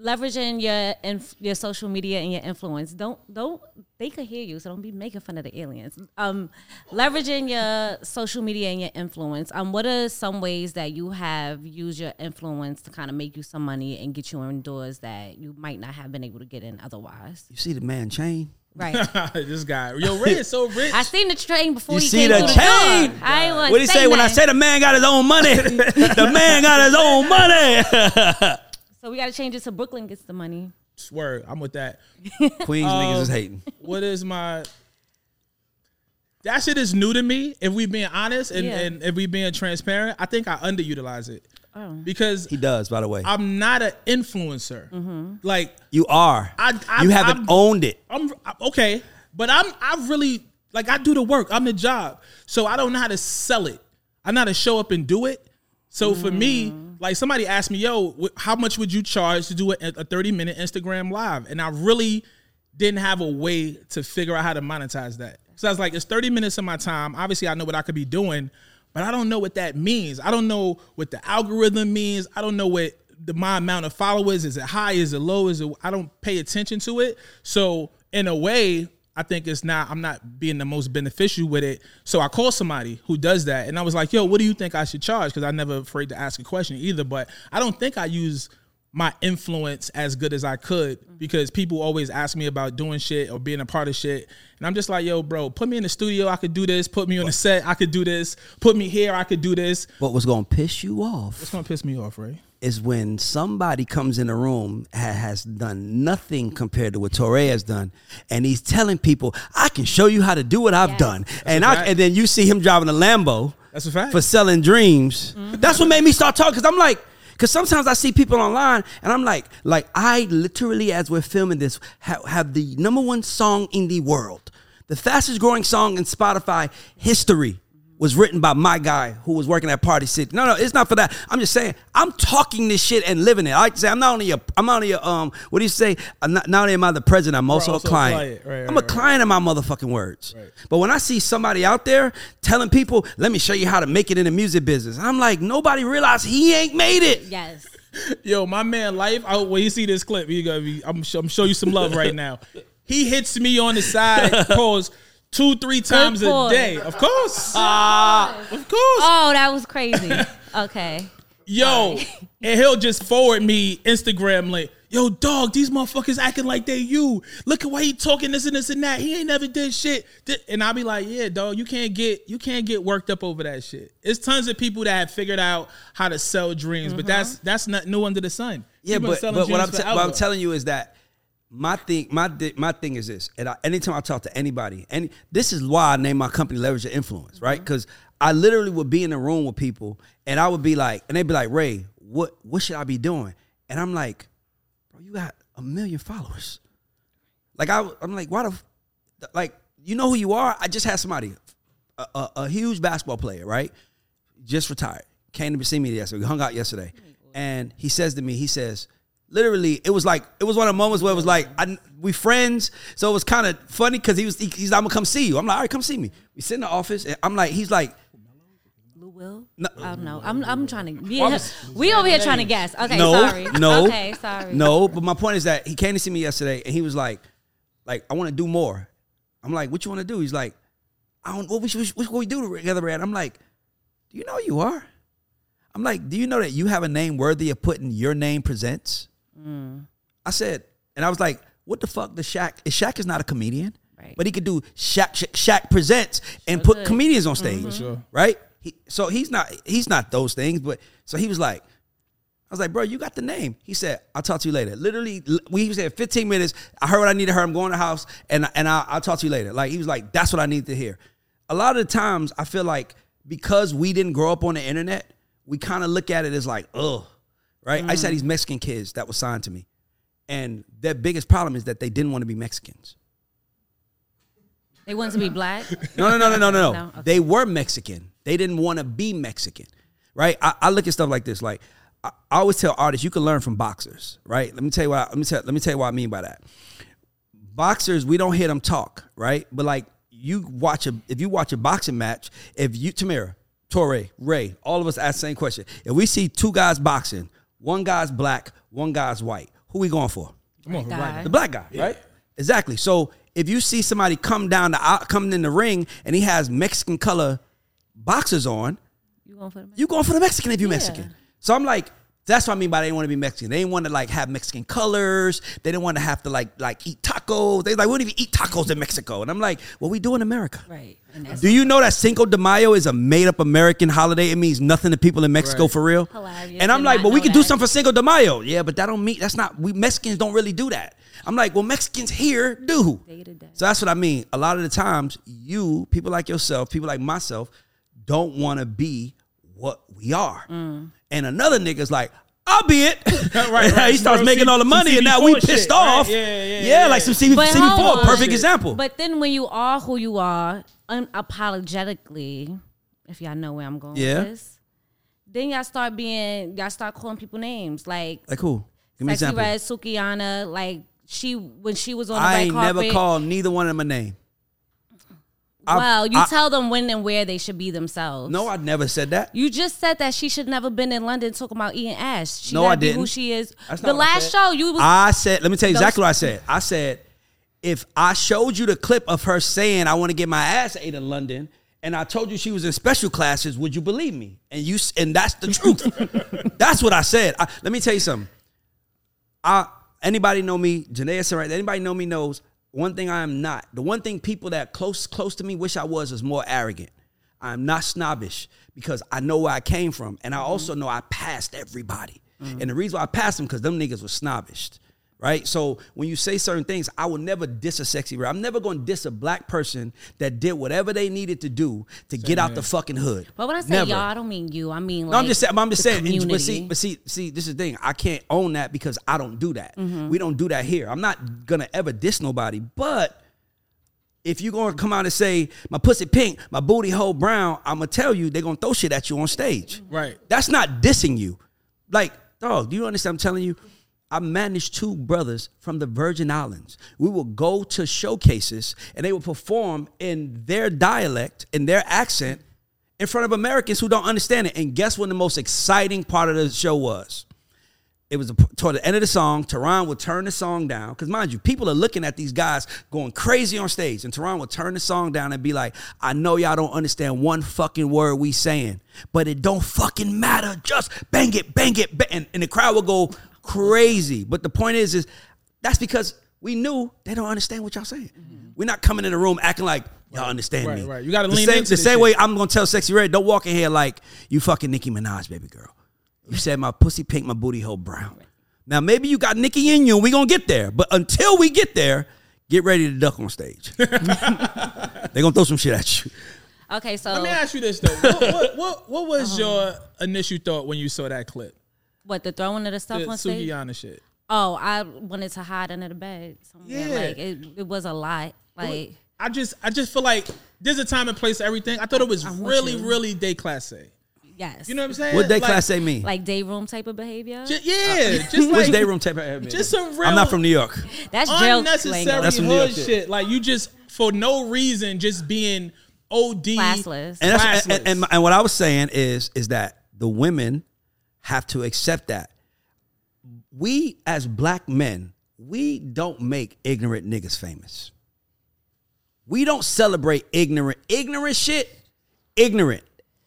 leveraging your inf- your social media and your influence. Don't don't they could hear you, so don't be making fun of the aliens. Um, leveraging your social media and your influence. Um, what are some ways that you have used your influence to kind of make you some money and get you in doors that you might not have been able to get in otherwise? You see the man chain? Right. this guy, yo, Ray is so rich. I seen the train before You he see came the through the chain? I ain't want What do you say when I say the man got his own money? the man got his own money. So we got to change it to Brooklyn gets the money. Swear, I'm with that. Queens uh, niggas is hating. What is my? That shit is new to me. If we being honest and, Yeah. and if we being transparent, I think I underutilize it Oh. because He does, by the way. I'm not an influencer. Mm-hmm. Like you are. I- I- you haven't I'm- owned it. I'm okay, but I'm I really like I do the work. I'm the job, so I don't know how to sell it. I know how to show up and do it. So for me, like somebody asked me, "Yo, wh- how much would you charge to do a, a 30 minute Instagram live?" And I really didn't have a way to figure out how to monetize that. So I was like, "It's 30 minutes of my time. Obviously, I know what I could be doing, but I don't know what that means. I don't know what the algorithm means. I don't know what." The, my amount of followers is it high is it low is it i don't pay attention to it so in a way I think it's not. I'm not being the most beneficial with it. So I called somebody who does that, and I was like, "Yo, what do you think I should charge?" Because I'm never afraid to ask a question either. But I don't think I use my influence as good as I could because people always ask me about doing shit or being a part of shit, and I'm just like, "Yo, bro, put me in the studio. I could do this. Put me on the set. I could do this. Put me here. I could do this." What was going to piss you off It's gonna piss me off, right? is when somebody comes in the room ha- has done nothing compared to what Torae has done, and he's telling people, "I can show you how to do what I've Yes. done," and a I, fact. and then you see him driving a Lambo. That's a fact. for selling dreams. Mm-hmm. That's what made me start talking. Cause I'm like, cause sometimes I see people online, and I'm like, like I literally, as we're filming this, ha- have the number one song in the world, the fastest growing song in Spotify history. Was written by my guy who was working at Party City. No, no, it's not for that. I'm just saying I'm talking this shit and living it. I say I'm not only a, I'm not only a, um, what do you say? I'm not, not only am I the president, I'm also, also a a client. client. Right, I'm right, a client of my motherfucking words. But when I see somebody out there telling people, let me show you how to make it in the music business, I'm like, nobody realized he ain't made it. Yes. Yo, my man, life. I, when you see this clip, you gonna be. I'm, sh- I'm show you some love right now. He hits me on the side, pause two, three times a day. Of course, Ah. of course. Oh, that was crazy. Okay. Yo, and he'll just forward me Instagram link. Yo, dog, these motherfuckers acting like they you. Look at why he talking this and this and that. He ain't never did shit. And I'll be like, yeah, dog, you can't get you can't get worked up over that shit. It's tons of people that have figured out how to sell dreams, but that's that's not new under the sun. Yeah, You've but, but what I'm, dreams te- what I'm telling you is that my thing, my my thing is this, and I, anytime I talk to anybody, and this is why I named my company Leverage Your Influence, mm-hmm. right? Because I literally would be in a room with people, and I would be like, and they'd be like, Ray, what what should I be doing? And I'm like, bro, you got a million followers. Like I, I'm like, why the, like you know who you are? I just had somebody, a, a, a huge basketball player, right? Just retired, came to see me yesterday. We hung out yesterday, mm-hmm. and he says to me, he says, literally, it was like it was one of the moments where it was like I, we friends, so it was kind of funny because he was he, he's I'm gonna come see you. I'm like, all right, come see me. We sit in the office, and I'm like, he's like, Lou Will? No. I don't know. I'm I'm trying to. Yeah, we over here trying to guess. Okay, no, sorry. no, Okay, sorry. no. But my point is that he came to see me yesterday, and he was like, like I want to do more. I'm like, what you want to do? He's like, I don't. What we should, what should we do together, Brad? I'm like, do you know who you are? I'm like, do you know that you have a name worthy of putting your name presents? I said, and I was like, what the fuck? The Shaq? Shaq is not a comedian, Right. but he could do Shaq Shaq, Shaq presents and put could. comedians on mm-hmm. stage, sure. right? He, so he's not he's not those things, but so he was like, I was like, bro, you got the name. He said, I'll talk to you later. Literally, l- we said 15 minutes. I heard what I need to hear. I'm going to the house, and and I'll, I'll talk to you later. Like he was like, that's what I need to hear. A lot of the times, I feel like because we didn't grow up on the internet, we kind of look at it as like, ugh, right? I just had mm. these Mexican kids that were signed to me, and their biggest problem is that they didn't want to be Mexicans. They wanted to be black. No, no, no, no, no, no. No? Okay. They were Mexican. They didn't want to be Mexican, right? I, I look at stuff like this. Like, I, I always tell artists you can learn from boxers, right? Let me tell you what. Let me tell. Let me tell you what I mean by that. Boxers, we don't hear them talk, right? But like you watch a, if you watch a boxing match, if you Tamira, Torre, Ray, all of us ask the same question. If we see two guys boxing, one guy's black, one guy's white, who we going for? Come on, Guy. The black guy, right? Exactly. So if you see somebody come down the out, coming in the ring and he has Mexican color boxers on, You going for the you going for the Mexican if you're Mexican. So I'm like, that's what I mean by they didn't want to be Mexican. They didn't want to like have Mexican colors. They didn't want to have to like like eat tacos. They like we don't even eat tacos in Mexico. And I'm like, what we do in America? right? Do you know that Cinco de Mayo is a made up American holiday? It means nothing to people in Mexico Right. for real. Hilarious. And I'm like, but we can do something for Cinco de Mayo. Yeah, but that don't mean that's not we Mexicans don't really do that. I'm like, well, Mexicans here do. Day to day. So that's what I mean. A lot of the times, you people like yourself, people like myself, don't want to be what we are. Mm. And another nigga's like, I'll be it. Right, right. he starts Some making all the money, and now we pissed shit, right? off. Yeah, yeah, yeah, yeah. like some CB, But hold CB4, on. perfect example. But then when you are who you are, unapologetically, if y'all know where I'm going Yeah. with this, then y'all start being y'all start calling people names like like who? Give me an Sexy example. Red Sukihana, like she when she was on the I red ain't carpet. never called neither one of them a name. Well, you I- tell them when and where they should be themselves. No, I never said that. You just said that she should never been in London talking about eating ass. She No, I be Who didn't. Who she is. That's the not what I last show you was I said, let me tell you exactly what I said. I said, if I showed you the clip of her saying I want to get my ass ate in London, and I told you she was in special classes, would you believe me? And you, and that's the truth. that's what I said. I, let me tell you something. I anybody know me, Janaea said right. Anybody know me knows one thing I am not. The one thing people that close close to me wish I was is more arrogant. I'm not snobbish because I know where I came from, and I mm-hmm. also know I passed everybody. And the reason why I passed them because them niggas were snobbish, right? So when you say certain things, I will never diss a Sexyy Red. I'm never going to diss a black person that did whatever they needed to do to get out the fucking hood. But when I say Never. y'all, I don't mean you. I mean like No, I'm just saying. I'm just saying. and- But see, but see, see, this is the thing. I can't own that because I don't do that. Mm-hmm. We don't do that here. I'm not gonna ever diss nobody. But if you're gonna come out and say my pussy pink, my booty hole brown, I'm gonna tell you they're gonna throw shit at you on stage. Right. That's not dissing you. Like, dog, do you understand? I'm telling you. I managed two brothers from the Virgin Islands. We would go to showcases and they would perform in their dialect, in their accent, in front of Americans who don't understand it. And guess what the most exciting part of the show was? It was toward the end of the song. Tehran would turn the song down because, mind you, people are looking at these guys going crazy on stage, and Tehran would turn the song down and be like, "I know y'all don't understand one fucking word we saying, but it don't fucking matter. Just bang it, bang it, bang. And, and the crowd would go crazy. But the point is, is that's because we knew they don't understand what y'all saying. Mm-hmm. We're not coming in the room acting like y'all understand Right, me. right. You gotta the lean same, into the same shit. way I'm gonna tell Sexyy Red, don't walk in here like you fucking Nicki Minaj, baby girl. You said my pussy pink, my booty hole brown. Now maybe you got Nicki in you, and we gonna get there. But until we get there, get ready to duck on stage. they gonna throw some shit at you. okay, so Let me ask you this though. What, what, what, what was uh-huh. your initial thought when you saw that clip? What the throwing of the stuff The on stage? Sukihana shit. Oh, I wanted to hide under the bed. Somewhere. Yeah. Like it, it was a lot. Like I just I just feel like there's a time and place for everything. I thought it was I'm really, you. really day class A. yes. You know what I'm saying? What day Like- class A mean? like day room type of behavior. Ju- yeah, uh, just like Which day room tape? I just some real I'm not from New York. That's jail unnecessary lingo. That's some New York hood shit. shit. Like you just for no reason just being OD Classless. And, that's, classless. and, and, and what I was saying is is that the women have to accept that. We as black men, we don't make ignorant niggas famous. We don't celebrate ignorant, ignorant shit. Ignorant,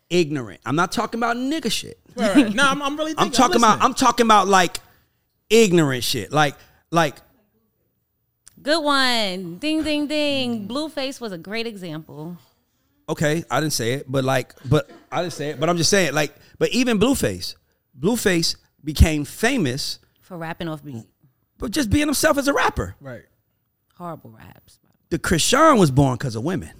ignorant. I'm not talking about nigga shit. Right, right. No, I'm, I'm really. I'm Thinking, talking about. I'm talking about like ignorant shit. Like like Good one. Ding ding ding. Blueface was a great example. okay, I didn't say it, but like, but I didn't say it, but I'm just saying, like, but even Blueface, Blueface became famous, For rapping off beat. but just being himself as a rapper. right. Horrible raps. The Krishan was born because of women.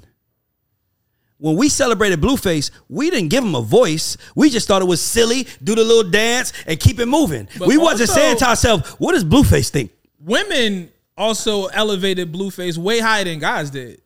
When we celebrated Blueface, we didn't give him a voice. We just thought it was silly, do the little dance, and keep it moving. But we wasn't also- saying to ourselves, "What does Blueface think?" Women also elevated Blueface way higher than guys did.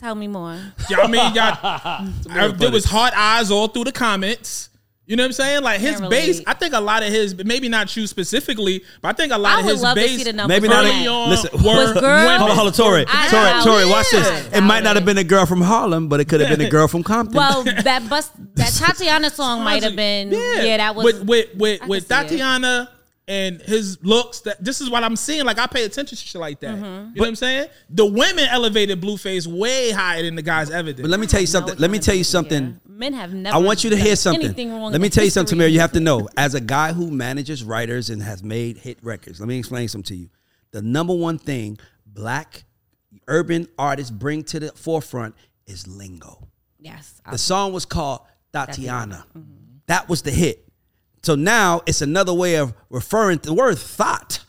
Tell me more. Yeah, I mean, y'all, I- there was hard eyes all through the comments. You know what I'm saying? Like his Can't bass, relate. I think a lot of his, maybe not you specifically, but I think a lot I of his love to bass see Maybe not. early that. on Listen, were Was girl- women. Hold on, hold on, Tori. I Tori, doubt Tori, it. watch this. I It might doubt not have been a girl from Harlem, but it could have been a girl from Compton. Well, that bust that Thotiana song might have been. Yeah, that was. with with with, with can see it. Thotiana and his looks. That this is what I'm seeing. Like I pay attention to shit like that. Mm-hmm. You know what I'm saying? The women elevated Blueface way higher than the guys ever did. But let me tell you something. Let me tell you something. Men have never. I want you to hear something. Anything wrong Let me tell you something, history. Tamir. You have to know, as a guy who manages writers and has made hit records, let me explain something to you. The number one thing black urban artists bring to the forefront is lingo. Yes. The song was called Thotiana. Mm-hmm. That was the hit. So now it's another way of referring to the word thought,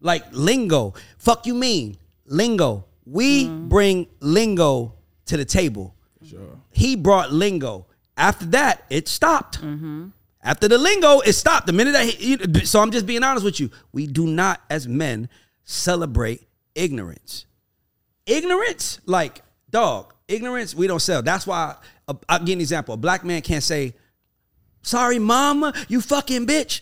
like lingo. Fuck you mean lingo. We mm-hmm. bring lingo to the table. Sure. He brought lingo. After that, it stopped. After the lingo, it stopped. The minute he- so I'm just being honest with you. We do not, as men, celebrate ignorance ignorance, like dog, ignorance, we don't sell. That's why uh, I'll give you an example. A black man can't say, "Sorry, mama, you fucking bitch."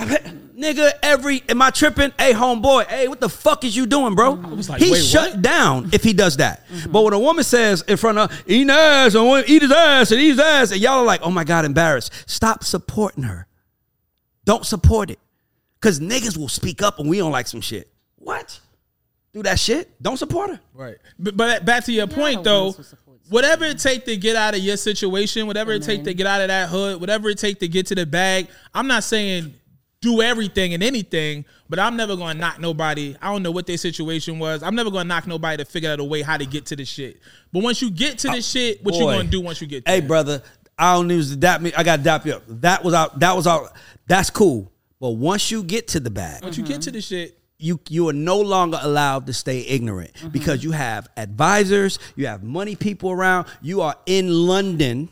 I bet, nigga, every am I tripping? Hey, homeboy, hey, what the fuck is you doing, bro? was like, He's wait, shut what? down if he does that. Mm-hmm. But when a woman says in front of eating ass and want- eat his ass and eat his ass, and y'all are like, oh my god, embarrassed. Stop supporting her. Don't support it. Cause niggas will speak up and we don't like some shit. What? Do that shit? Don't support her. Right. But, but back to your point though, want us to support you. whatever it take to get out of your situation, whatever it take to get out of that hood, whatever it take to get to the bag, I'm not saying do everything and anything, but I'm never gonna knock nobody. I don't know what their situation was. I'm never gonna knock nobody to figure out a way how to get to the shit. But once you get to the shit, what you gonna do once you get there? Hey, brother, I don't use the dap me. I got to dap you up. That was out. That was out. That's cool. But once you get to the bag, Once you get to the shit, you you are no longer allowed to stay ignorant Mm-hmm. because you have advisors, you have money people around, you are in London,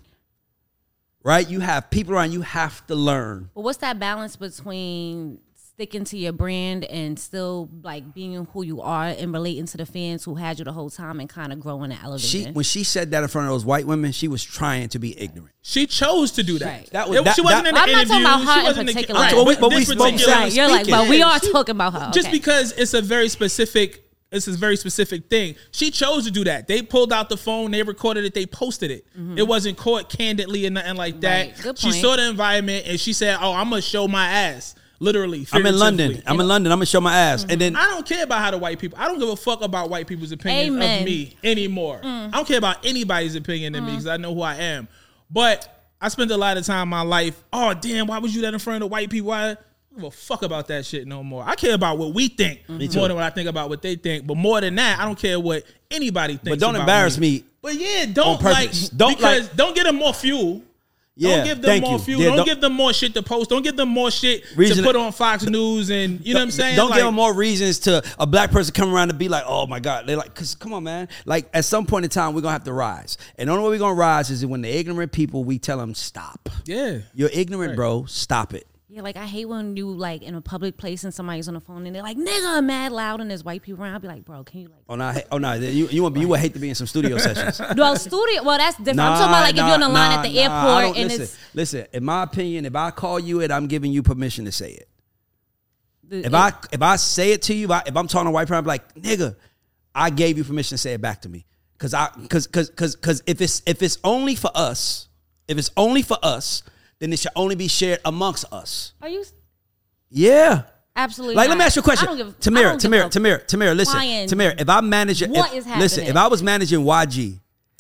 right? You have people around. You have to learn. But what's that balance between sticking to your brand and still like being who you are and relating to the fans who had you the whole time and kind of growing and elevating? She when she said that in front of those white women, she was trying to be ignorant. she chose to do that. Right. That was- It- that- she wasn't that- in the I'm not talking about her she in wasn't particular. right. But we- but we this spoke right, you're like, speaking. but we are she- talking about her. just because it's a very specific it's a very specific thing she chose to do that they pulled out the phone they recorded it they posted it it wasn't caught candidly and nothing like that Mm-hmm. Right, good she saw the environment and she said oh i'm gonna show my ass literally I'm in London. I'm in London. I'm gonna show my ass, and then I don't care about how the white people. I don't give a fuck about white people's opinion Amen. of me anymore. I don't care about anybody's opinion of me because I know who I am. But I spent a lot of time in my life. Oh damn! Why was you that in front of the white people? I don't give a fuck about that shit no more. I care about what we think more than what I think about what they think. But more than that, I don't care what anybody thinks. but don't embarrass me. But yeah, don't On like. Don't, because like- don't get them more fuel. Yeah, don't give them thank more you. fuel. Yeah, don't, don't- give them more shit to post. Don't give them more shit Reason- to put on Fox News and you know what I'm saying. Don't Like- give them more reasons to a black person come around to be like, oh my God. They're like, cause come on, man. Like at some point in time, we're gonna have to rise. And the only way we're gonna rise is when the ignorant people, we tell them, stop. Yeah. You're ignorant, bro. Stop it. Yeah, like I hate when you like in a public place and somebody's on the phone and they're like nigga mad loud and there's white people around. I'll be like, bro, can you like Oh no, oh no, you you, want, you would hate to be in some studio sessions. well studio well that's different. I'm talking about like if you're on the line at the nah, airport and listen, it's listen. In my opinion, if I call you it, I'm giving you permission to say it. the, If I if I say it to you, if, I, I'm talking to a white person, I'm like, nigga, I gave you permission to say it back to me. Cause I cause cause cause cause if it's if it's only for us, if it's only for us, then it should only be shared amongst us. are you Yeah. absolutely Like, let me ask you a question. I don't give, Tamira, Tamira, Tamira, Tamira, listen. Tamira, if I manage it, What if, is listen, if I was managing YG,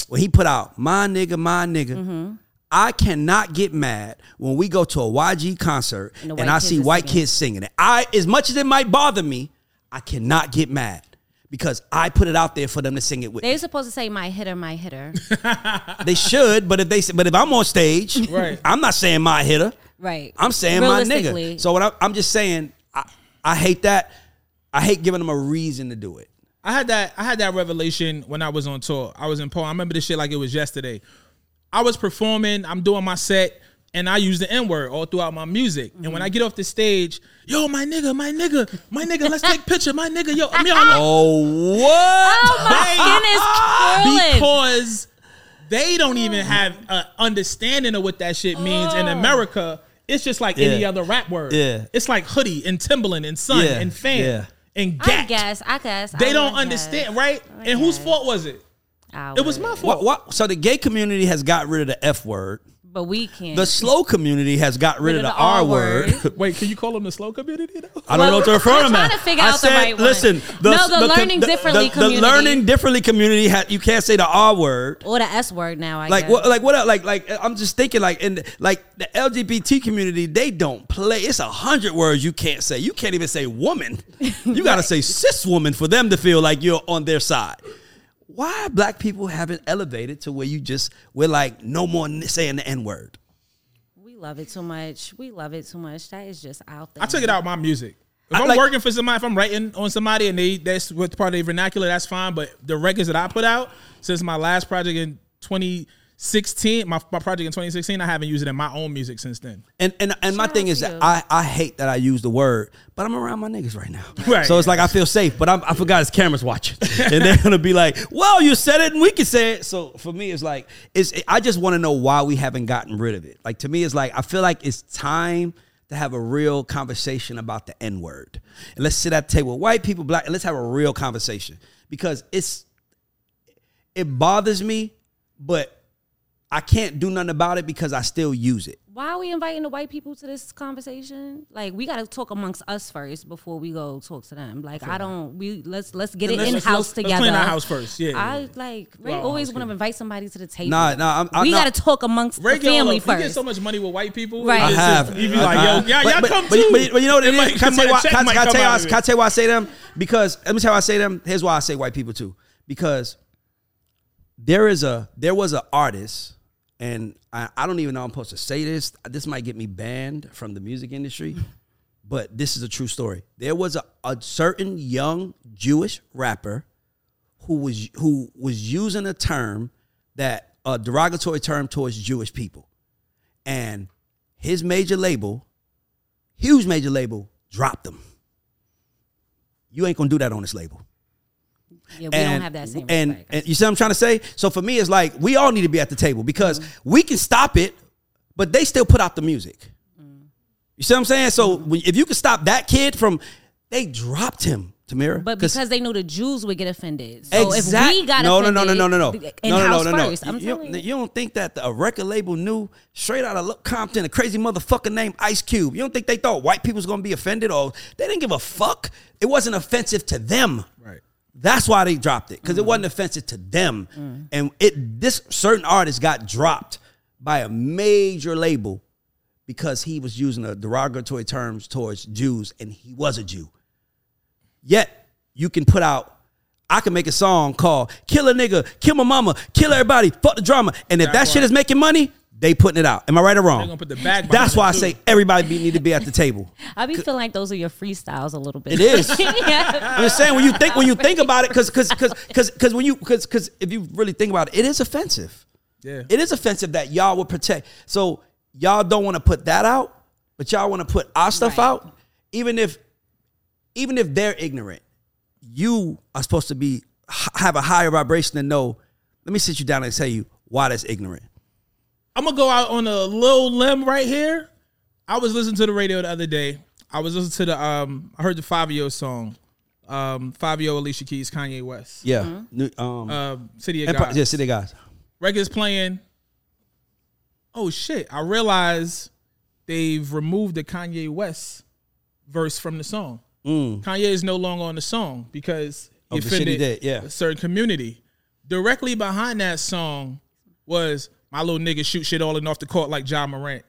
when he put out my nigga, my nigga, Mm-hmm. I cannot get mad when we go to a YG concert And and, I see white singing. kids singing it. I, as much as it might bother me, I cannot get mad because I put it out there for them to sing it with. They're supposed to say my hitter, my hitter. They should, but if they, but if I'm on stage, Right. I'm not saying my hitter. Right. I'm saying my Realistically. nigga. So what I, I'm just saying, I, I hate that. I hate giving them a reason to do it. I had that I had that revelation when I was on tour. I was in Paul. I remember this shit like it was yesterday. I was performing, I'm doing my set, and I use the N-word all throughout my music. And when I get off the stage, yo, my nigga, my nigga, my nigga, let's take picture, my nigga, yo. I mean, I'm Oh what? Oh, my skin is curling. because they don't even oh. have an understanding of what that shit means in oh. America. It's just like any other rap word. Yeah. It's like hoodie and Timberland and sun Yeah. and fan Yeah. and I guess. I guess. They I don't understand, guess. right? I And whose fault was it? I It was my fault. What, what? So the gay community has got rid of the F word. But we can't. The slow community has got rid, of the, R word. Wait, can you call them the slow community though? I don't know what to refer I'm them Trying to figure I out the said, right one. Listen, No, the learning differently the, community. learning differently community. Ha- you can't say the R word. or the S word now. I Like guess. what? Like what? Like like I'm just thinking like in like the LGBT community, they don't play. It's a hundred words you can't say. You can't even say woman. You got to say cis woman for them to feel like you're on their side. Why black people haven't elevated to where you just we're like no more saying the n word. we love it too much. We love it too much. That is just out there. I took it out my music. If I I'm like- working for somebody, if I'm writing on somebody and they that's what part of their vernacular, that's fine. But the records that I put out since my last project in 2016, my, my project in 2016, I haven't used it in my own music since then. And and and my Shout thing is to that. I, I hate that I use the word, but I'm around my niggas right now. Right. So it's like I feel safe, but I'm, I forgot his cameras watching, and they're gonna be like, "Well, you said it, and we can say it." So for me, it's like it's. I just want to know why we haven't gotten rid of it. Like to me, it's like I feel like it's time to have a real conversation about the N word, and let's sit at the table, white people, black, and let's have a real conversation because it's it bothers me, but I can't do nothing about it because I still use it. Why are we inviting the white people to this conversation? Like we got to talk amongst us first before we go talk to them. Like I don't. We let's let's get it Let's- in let's- house let's together. clean our house first. Yeah, yeah, I yeah. like Ray Well, always want to invite somebody to the table. Nah, nah, I'm- I'm we not- got to talk amongst Ray the get family up- He gets first. so much money with white people. Right. It's I just- have. You be like, yo, yeah, but, y'all but, come but, too. But, but you know what it It is? Can I tell you a why? I- might can I come tell you out why? of it. Can I tell you why I say them? Because let me tell you why I say them. Here's why I say white people too. Because there is a there was an artist, and I, I don't even know I'm supposed to say this. This might get me banned from the music industry, but this is a true story. There was a, a certain young Jewish rapper who was who was using a term that a derogatory term towards Jewish people, and his major label, huge major label, dropped him. You ain't gonna do that on this label. Yeah, we don't have that same and, respect. and you see what I'm trying to say? So for me, it's like we all need to be at the table because Mm-hmm. we can stop it, but they still put out the music. You see what I'm saying? So Mm-hmm. if you can stop that kid from, they dropped him, Tamira. but 'cause- because they knew the Jews would get offended. So Exact- if we got no, no, no, no, offended, no, no, no, no, no, no, no, first, You, I'm you don't, you. you don't think that the, a record label knew straight out of Compton, a crazy motherfucker named Ice Cube? You don't think they thought white people was gonna be offended or they didn't give a fuck? It wasn't offensive to them. Right. That's why they dropped it because Mm. it wasn't offensive to them, and it this certain artist got dropped by a major label because he was using a derogatory terms towards Jews, and he was a Jew. Yet you can put out. I can make a song called "Kill a Nigga, Kill My Mama, Kill Everybody, Fuck the Drama," and if that That's shit is making money, they putting it out. Am I right or wrong? They're gonna put the bag behind That's why I too. say everybody be, need to be at the table. I be feeling like those are your freestyles a little bit. It is. Yeah. I'm just saying when you think when you think about it, because because because because because when you because because if you really think about it, it is offensive. Yeah. It is offensive that y'all would protect. So y'all don't want to put that out, but y'all want to put our stuff Right. out, even if even if they're ignorant. You are supposed to be have a higher vibration and know. Let me sit you down and tell you why that's ignorant. I'm gonna go out on a little limb right here. I was listening to the radio the other day. I was listening to the um. I heard the Fivio song, um, Fivio, Alicia Keys, Kanye West, Yeah. New- Um, um, City of Empire- God. yeah, city of guys. Records playing. Oh shit! I realize they've removed the Kanye West verse from the song. Kanye is no longer on the song because he Of the he offended did, yeah. a certain community. Directly behind that song was my little nigga shoot shit all in off the court like Ja Morant.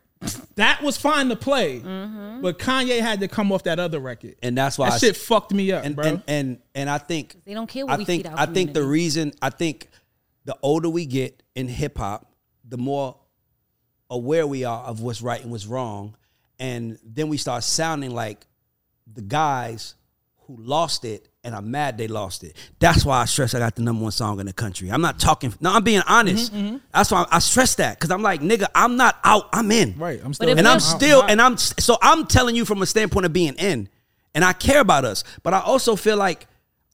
That was fine to play, mm-hmm. but Kanye had to come off that other record, And that's why that I shit fucked me up, and, bro. and and and I think They don't care what I we think feed our I think the reason I think the older we get in hip hop, the more aware we are of what's right and what's wrong, and then we start sounding like the guys who lost it and I'm mad they lost it. That's why I stress I got the number one song in the country. I'm not talking. No, I'm being honest. That's why I, I stress that because I'm like, nigga, I'm not out. I'm in. right, I'm still, And I'm I'm- still, I'm- and I'm so I'm telling you from a standpoint of being in, and I care about us, but I also feel like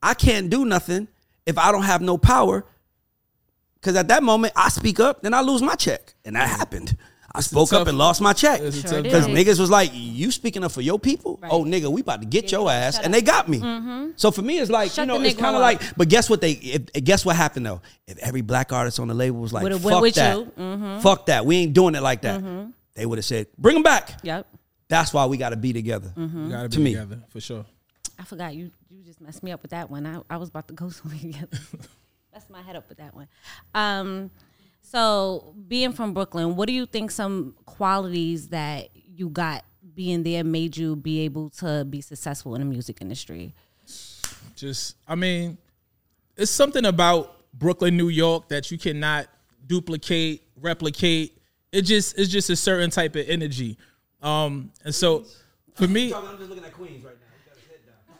I can't do nothing if I don't have no power. Because at that moment, I speak up, then I lose my check, and that happened. I spoke tough- up and lost my check it's a Sure because niggas was like, "You speaking up for your people? Right. Oh, nigga, we about to get your your- ass," and they got me. So for me, it's like Shut you know, it's kind of like. But guess what? They if, guess what happened though? If every black artist on the label was like, Would've "Fuck went with that, you. Mm-hmm. fuck that, we ain't doing it like that," they would have said, "Bring them back." Yep. That's why we got to be together. You gotta be me. together for sure. I forgot you. You just messed me up with that one. I, I was about to go somewhere together. Messed my head up with that one. Um, so being from Brooklyn, what do you think some qualities that you got being there made you be able to be successful in the music industry? Just, I mean, it's something about Brooklyn, New York that you cannot duplicate, replicate. It just, it's just a certain type of energy. Um, and so for me, I'm just looking at Queens right now.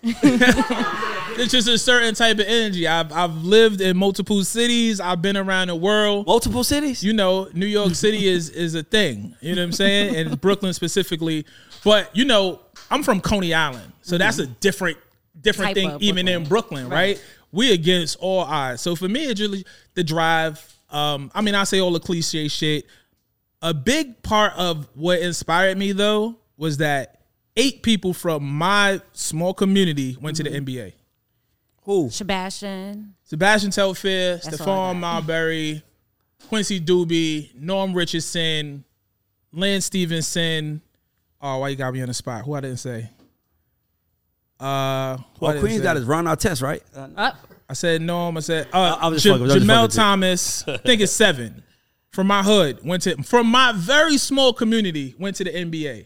it's just a certain type of energy. I've, I've lived in multiple cities. I've been around the world. Multiple cities. you know, New York City is is a thing. You know what I'm saying? And Brooklyn specifically. But you know, I'm from Coney Island, so that's a different different Type thing even in Brooklyn. Brooklyn, right? We against all odds. So for me, it's really the drive. Um, I mean, I say all the cliche shit. A big part of what inspired me though was that eight people from my small community went to the NBA. Who? Sebastian. Sebastian Telfair, all I Stephon Marbury, Quincy Douby, Norm Richardson, Lynn Stephenson. Oh, why you got me on the spot? Who I didn't say? Uh, Well, didn't Queens say? got his Ron Artest, right? Up. I said Norm. I said uh, I was just Ja- I was just fucking Jamel with. Thomas. I think it's seven from my hood. Went to from my very small community. Went to the NBA.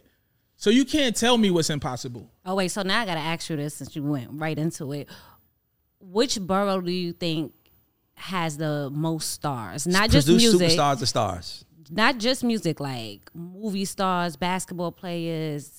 So you can't tell me what's impossible. Oh wait, so now I gotta ask you this since you went right into it. Which borough do you think has the most stars? Not just Produce music, superstars to stars. not just music, like movie stars, basketball players.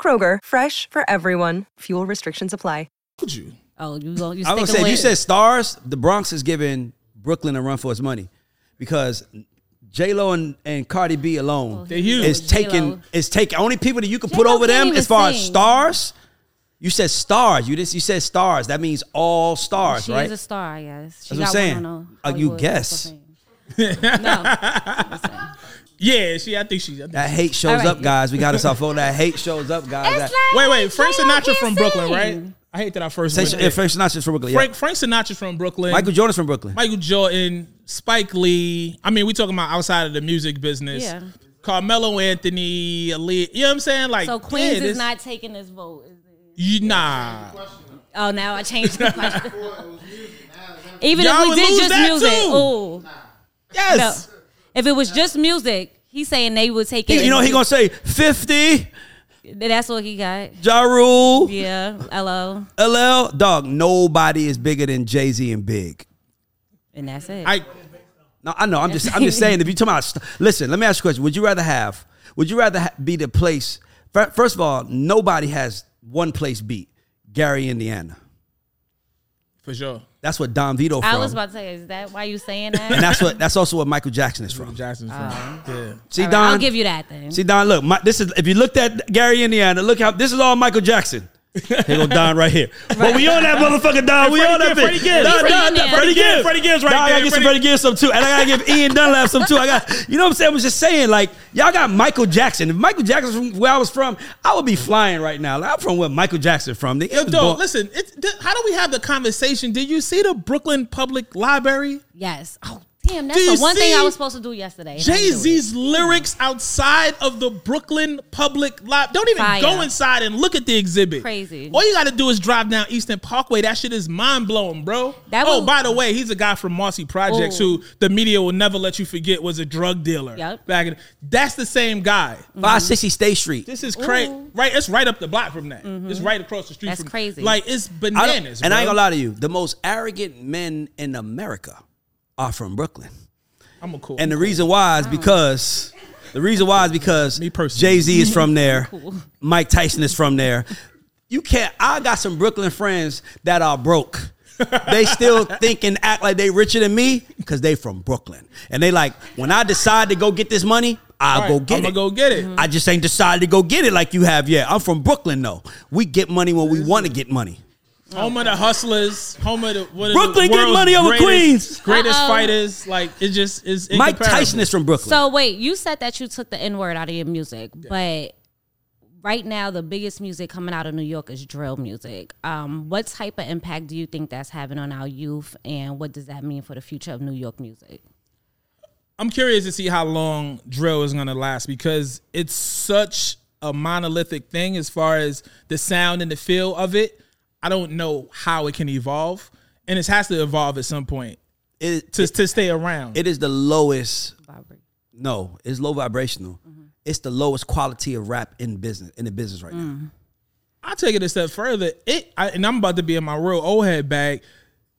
Kroger, fresh for everyone. Fuel restrictions apply. Would you? Oh, you go. You I was say, you said stars, the Bronx is giving Brooklyn a run for its money because J Lo and, and Cardi B alone They're huge. is taking J-Lo. is taking only people that you can put J-Lo over can't them even as far as stars. You said stars. You just you said stars. That means all stars, she right? is a star. I guess. She That's what got I'm one saying. on Uh, you guess. Walk of Fame. no, Yeah, she. I think she. I think that hate shows All right. up, guys. We got us off on that hate shows up, guys. It's That, like Wait, wait. Frank Sinatra can't from Brooklyn, right? I hate that I first say, went yeah, there. Frank Sinatra's from Brooklyn. yeah. Frank Frank Sinatra's from Brooklyn. Michael Jordan's from Brooklyn. Michael Jordan, Spike Lee. I mean, we talking about outside of the music business. Yeah. Carmelo Anthony, Ali. You know what I'm saying? Like, So Queens yeah, is not taking this vote. is? You, nah. Oh, now I changed the question. Even Y'all if we did lose just that music, too. oh Yes. no. If it was just music, he's saying they would take it. He- you know he gonna say fifty. That's what he got. Ja Rule, Yeah. Hello. LL, dog. Nobody is bigger than Jay Z and Big. And that's it. I No, I know. I'm just, I'm just saying. If you talking about, listen, let me ask you a question. Would you rather have? Would you rather ha- be the place? fir- First of all, nobody has one place beat. Gary, Indiana. for sure. That's what Don Vito from. I was about to say, is that why you saying that? and that's what. That's also what Michael Jackson is from. Jackson's from. Oh. yeah. See, All right, Don. I'll give you that then. See, Don. Look, my, this is. If you looked at Gary, Indiana, look how this is all Michael Jackson. Here go Don right here. But we on that motherfucker, Don. We Freddie on that Gibbs, bitch. Freddie Gibbs. Don, Freddie Don, Don, Gibbs. Freddie Gibbs. Freddie Gibbs right Don, I gotta get some Freddie- Freddie Gibbs some too. And I gotta give Ian Dunlap some too. I got, you know what I'm saying? I was just saying, like, y'all got Michael Jackson. If Michael Jackson's from where I was from, I would be flying right now. Like, I'm from where Michael Jackson from. Nigga, Yo, it dog, listen. It's, th- how do we have the conversation? Did you see the Brooklyn Public Library? yes. Oh, Damn, that's Do the one thing I was supposed to do yesterday. and I didn't Jay do it. Z's lyrics outside of the Brooklyn public lot. Don't even Fire. go inside and look at the exhibit. Crazy. All you got to do is drive down Eastern Parkway. That shit is mind blowing, bro. That oh, was- by the way, he's a guy from Marcy Projects Oh. who the media will never let you forget was a drug dealer. Yep. Back in, that's the same guy. 560 State Street. This is crazy. Right, it's right up the block from that. It's right across the street. Mm-hmm. That's from, crazy. Like it's I don't- bananas. and I ain't gonna lie to you, the most arrogant men in America are from Brooklyn. I'm a cool. And the reason why is because the reason why is because Jay Z is from there, Mike Tyson is from there. You can't. I got some Brooklyn friends that are broke. they still think and act like they richer than me because they from Brooklyn, and they like when I decide to go get this money, I'll Right, go get I'ma it. go get it. I just ain't decided to go get it like you have yet. I'm from Brooklyn though. We get money when we want to get money. Home of the hustlers, home of the what are Brooklyn the get money over greatest, Queens. greatest Uh-oh. fighters. Like it just is. Mike. Tyson is from Brooklyn. So wait, you said that you took the N word out of your music, but right now the biggest music coming out of New York is drill music. Um, what type of impact do you think that's having on our youth, and what does that mean for the future of New York music? I'm curious to see how long drill is gonna last because it's such a monolithic thing as far as the sound and the feel of it. I don't know how it can evolve, and it has to evolve at some point It- to to stay around. it is the lowest No, it's low vibrational. Mm-hmm. It's the lowest quality of rap in business in the business right Mm. now. I'll take it a step further. It I, and I'm about to be in my real old head bag.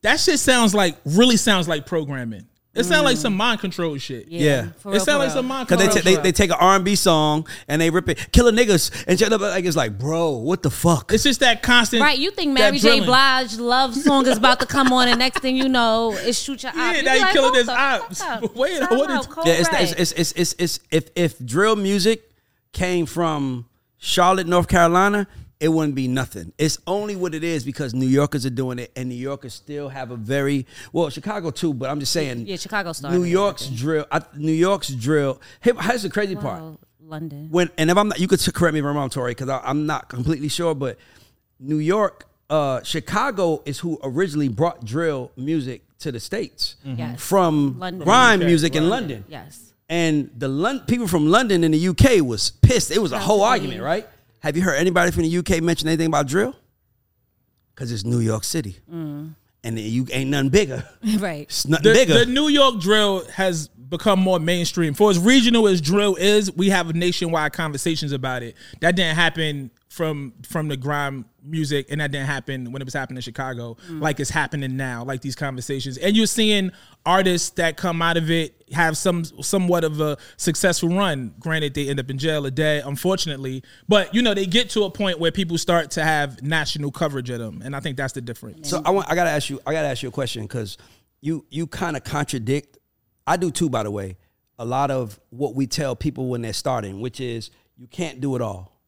That shit sounds like really sounds like programming. It sounds like mm. some mind control shit. Yeah. for It real, sounds like real. some mind Cause they, control. ta- they they take an R and B song and they rip it, killing niggas and shit up. Like it's like, bro, what the fuck? it's just that constant. Right, you think that Mary J. drilling. Blige love song is about to come on, and next thing you know, it's shoot your eye. Yeah, now you killing his ops. Wait, what is- yeah, it's, it's, it's, it's, it's, it's if if drill music came from Charlotte, North Carolina, it wouldn't be nothing. It's only what it is because New Yorkers are doing it, and New Yorkers still have a very well, Chicago too. But I'm just saying, Yeah, Chicago started New it, I York's drill. I, New York's drill. Hey, here's the crazy part. London. when and if I'm not, you could correct me if I'm wrong, Tori, because I'm not completely sure, but New York, uh, Chicago is who originally brought drill music to the states Yes. from London. grime UK, music in right. London. Yes. And the Lon- people from London in the UK was pissed. It was a whole Absolutely. argument, right? Have you heard anybody from the UK mention anything about drill? Because it's New York City, Mm. and the UK ain't nothing bigger. right. It's nothing the, bigger. the New York drill has become more mainstream. For as regional as drill is, we have nationwide conversations about it. That didn't happen from from the grime music, and that didn't happen when it was happening in Chicago, mm. like it's happening now, like these conversations. And you're seeing artists that come out of it have some somewhat of a successful run. Granted, they end up in jail or dead, unfortunately, but you know they get to a point where people start to have national coverage of them, and I think that's the difference. So I want I gotta ask you I gotta ask you a question because you you kind of contradict. I do too, by the way. A lot of what we tell people when they're starting, which is you can't do it all,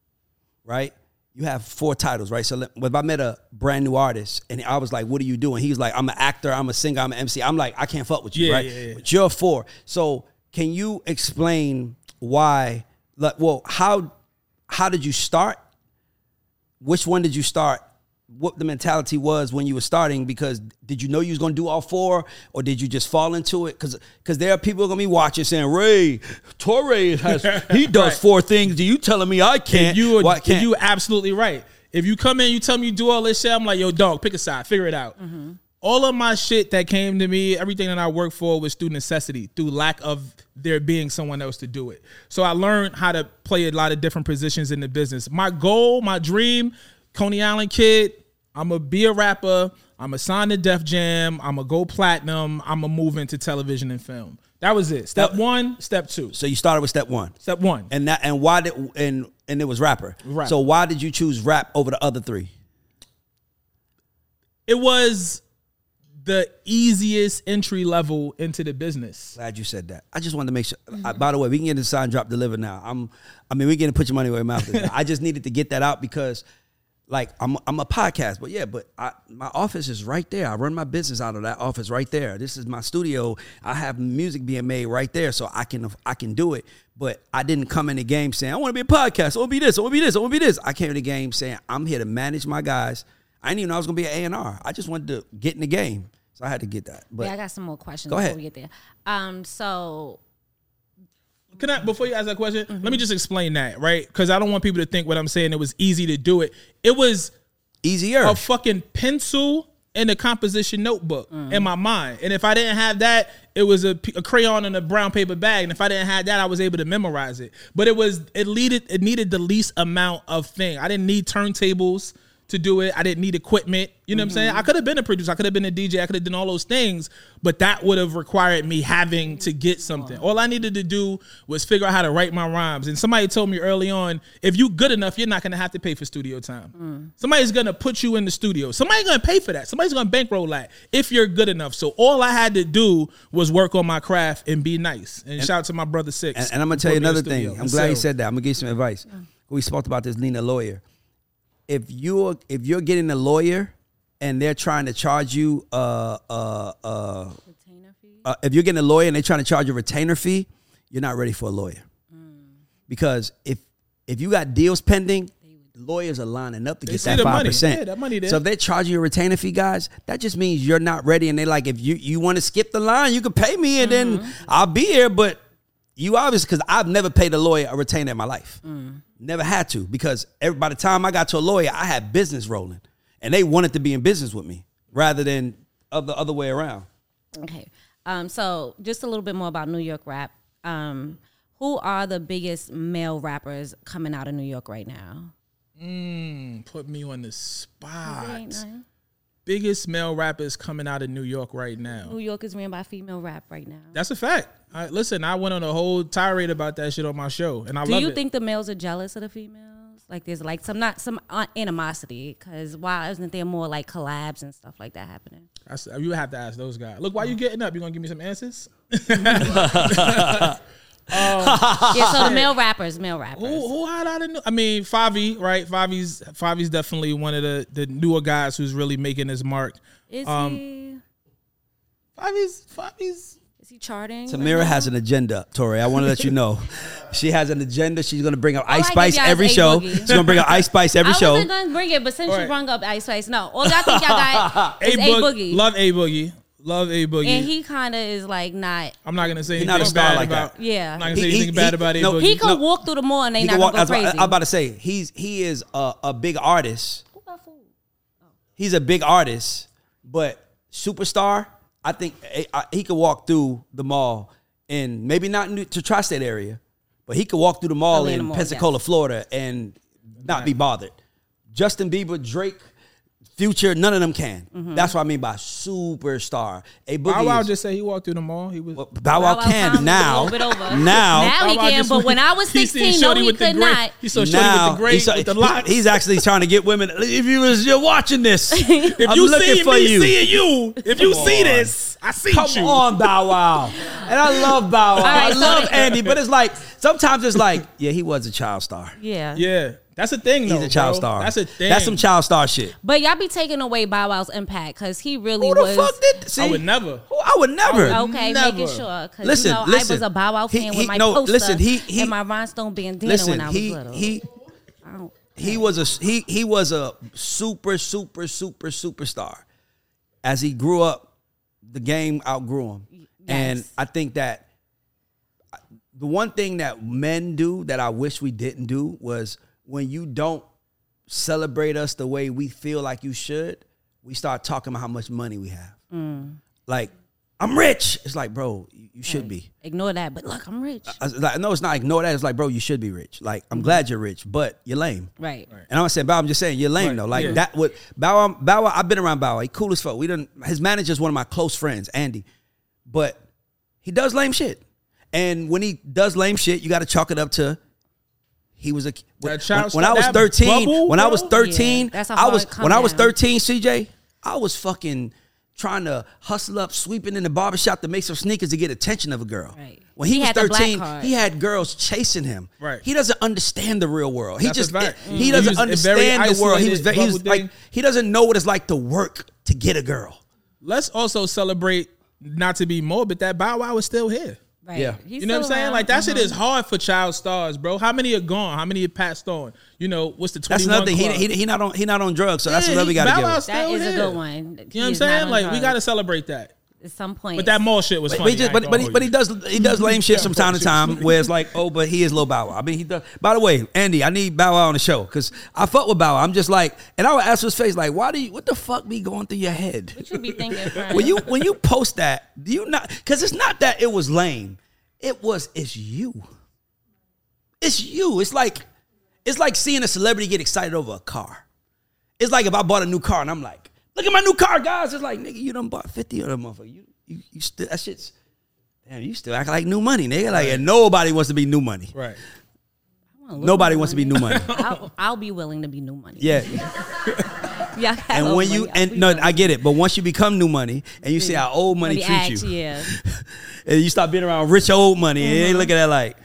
right? You have four titles, right? So if I met a brand new artist and I was like, "What are you doing?" He's like, "I'm an actor, I'm a singer, I'm an MC." I'm like, "I can't fuck with you, Yeah, right?" yeah, yeah. But you're four. So can you explain why? Like, well, how how did you start? which one did you start? What the mentality was when you were starting? Because did you know you was gonna do all four, or did you just fall into it? Because because there are people gonna be watching saying, "Ray Torae has he does Right. four things. Do you telling me I can't? And you, Why and can't?" you absolutely right. If you come in, you tell me you do all this shit, I'm like, yo, dog, pick a side, figure it out. Mm-hmm. All of my shit that came to me, everything that I worked for was through necessity, through lack of there being someone else to do it. So I learned how to play a lot of different positions in the business. My goal, my dream, Coney Island kid, I'm gonna be a rapper. I'm gonna sign to Def Jam. I'm gonna go platinum. I'm gonna move into television and film. That was it. Step one, step two. so you started with step one, Step one. and that and why did and and it was rapper. Right. So why did you choose rap over the other three? it was the easiest entry level into the business. Glad you said that. I just wanted to make sure. I, by the way, we can get into sign drop deliver now. I'm. I mean, we can put your money where your mouth is. I just needed to get that out because, like, I'm I'm a podcast, but yeah, but I, my office is right there. I run my business out of that office right there. This is my studio. I have music being made right there, so I can I can do it. But I didn't come in the game saying I want to be a podcast. I want to be this. I want to be this. I want to be this. I came in the game saying I'm here to manage my guys. I didn't even know I was gonna be an A and R. I just wanted to get in the game. So I had to get that. But yeah, I got some more questions Go before ahead. we get there. Um, so Can I before you ask that question? Mm-hmm. Let me just explain that, right? Because I don't want people to think what I'm saying. It was easy to do it. It was easier. a fucking pencil and a composition notebook Mm. in my mind. And if I didn't have that, it was a, a, crayon in a brown paper bag. And if I didn't have that, I was able to memorize it. But it was it needed it needed the least amount of thing. I didn't need turntables to do it. I didn't need equipment. You know what I'm saying? I mm-hmm. could have been a producer. I could have been a DJ. I could have done all those things. But that would have required me having to get something. All I needed to do was figure out how to write my rhymes. And somebody told me early on, if you good enough, you're not gonna have to pay for studio time. Mm. Somebody's gonna put you in the studio. Somebody's gonna pay for that. Somebody's gonna bankroll that if you're good enough. So all I had to do was work on my craft and be nice. And, shout out to my brother Six. And, and I'm gonna tell you put me in another thing. I'm glad you said that. I'm gonna give you some advice. We spoke about this Lena lawyer. If you're if you're getting a lawyer and they're trying to charge you uh uh uh, uh if you're getting a lawyer and they're trying to charge you a retainer fee, you're not ready for a lawyer. Because if if you got deals pending, lawyers are lining up to They get see that the five money. percent. Yeah, that money there. So if they're charging you a retainer fee, guys, that just means you're not ready. And they're like, if you you want to skip the line, you can pay me, and then I'll be here. But you obviously, because I've never paid a lawyer a retainer in my life, never had to. Because every, by the time I got to a lawyer, I had business rolling, and they wanted to be in business with me rather than the other way around. Okay. Um, so just a little bit more about New York rap. Um, who are the biggest male rappers coming out of New York right now? Mm, put me on the It spot. Ain't none. Biggest male rappers coming out of New York right now. New York is ran by female rap right now. That's a fact. I, listen, I went on a whole tirade about that shit on my show, and I Do love you it. think the males are jealous of the females? Like there's like some not some uh, animosity because why isn't there more like collabs and stuff like that happening? I s- you have to ask those guys. Look, why you getting up? You gonna give me some answers? yeah, so the male rappers, male rappers. Who who hot out of New? I mean, Fivio, right? Fivio's Fivio's definitely one of the the newer guys who's really making his mark. Is Um, he Fivio's Fivio's. is he charting? Samira has an agenda, Torae. I want to let you know. She has an agenda. She's going to bring up Ice give Spice every show. Boogie. She's going to bring up Ice Spice every I show. I wasn't gonna bring it, but since you brought up Ice Spice, no. All y'all think y'all got A, is A Boog- Boogie, Love A Boogie. Love A Boogie. and he kind of is like not. I'm not gonna say He's anything not a star bad like about. that. Yeah. I'm not gonna say He- anything he- bad he- about A no, Boogie. He could No. walk through the mall and they He not can gonna walk- go that's what I- crazy. I'm about to say he's he is a, a big artist. He's a big artist, but superstar. I think eh, I- he could walk through the mall and maybe not in to tri-state area, but he could walk through the mall Atlanta in Mall, Pensacola, yes. Florida, and not be bothered. Justin Bieber, Drake, Future, none of them can. Mm-hmm. That's what I mean by superstar. A Bow Wow is- just said he walked through the mall. He was. Bow Wow Bow Wow can time now. a little bit over. Now, Now he Bow can, but went- when I was he 16, no, he could not. He saw Shorty now with the gray he's, with the he- locks. he's actually trying to get women. If you was you're watching this, if I'm you looking see for me you. seeing you, if you Come see on. this, I see Come you. on, Bow Wow. And I love Bow Wow. right, I love Andy, but it's like sometimes it's like, yeah, he was a child star. Yeah. Yeah, that's a thing. He's though, a child bro. star. That's a thing. That's some child star shit. But y'all be taking away Bow Wow's impact because he really Who the was. fuck did? See, I would never. Who- I would never. Oh, okay, Never. making sure. Because Listen, you know, listen. I was a Bow Wow He- fan he- with my no, poster listen, he- he- and my rhinestone bandana Listen, when I was he little. he I don't- he was a he he was a super super super superstar. As he grew up, the game outgrew him, and I think that uh, the one thing that men do that I wish we didn't do was when you don't celebrate us the way we feel like you should, we start talking about how much money we have. Mm. Like, I'm rich. It's like, bro, you you should be. Ignore that. But look, I'm rich. I was like, no, it's not ignore that. It's like, bro, you should be rich. Like, I'm glad you're rich, but you're lame. Right. And I'm not saying Bow. I'm just saying you're lame Right, though. Like yeah. that would Bow. Wow- Bow. I've been around Bow. Wow. He cool as fuck. We done. His manager's one of my close friends, Andy, but he does lame shit. And when he does lame shit, you got to chalk it up to he was a when, child when star- I was 13. bubble, when I was 13, Yeah, that's a I was hard when I was 13. CJ, I was fucking trying to hustle up, sweeping in the barbershop to make some sneakers to get attention of a girl. Right. When he, He was had the black 13, he had girls chasing him. Right. He doesn't understand the real world. He That's a just fact. he Mm. doesn't He was a very understand the world. He was he was like he doesn't know what it's like to work to get a girl. Let's also celebrate, not to be morbid, that Bow Wow is still here. Right. Yeah. He's You know what I'm saying? around. Like that shit Mhm. is hard for child stars, bro. How many are gone? How many are passed on? You know, what's the That's 21 another thing. He, he, he not on he not on drugs, so that's Yeah, another we got to give. Wow's him. That still a good one. You know what I'm He is not saying? on Like we got to celebrate that. At some point. But that mall shit was But, funny. he just, but, but, he, but he does he does lame shit from time to time where it's like oh but he is Lil Bow Wow. I mean he does. By the way, Andy, I need Bow Wow on the show because I fuck with Bow Wow. I'm just like, and I would ask his face like, why do you? What the fuck be going through your head? What you be thinking, friend? when you when you post that, do you not? Because it's not that it was lame. It was it's you. It's you. It's like it's like seeing a celebrity get excited over a car. It's like if I bought a new car and I'm like, look at my new car, guys. It's like nigga, you done bought fifty of them motherfucker. You you you still that shit's damn. You still act like new money, nigga. Like and nobody wants to be new money. Right. Nobody wants to be new money. I'll, I'll be willing to be new money. Yeah. Yeah. I And owe when you money. I'll and be no, willing. I get it. But once you become new money and you see how old money When treats acts, you, Yeah. and you start being around rich old money, and they mm-hmm. look at that like,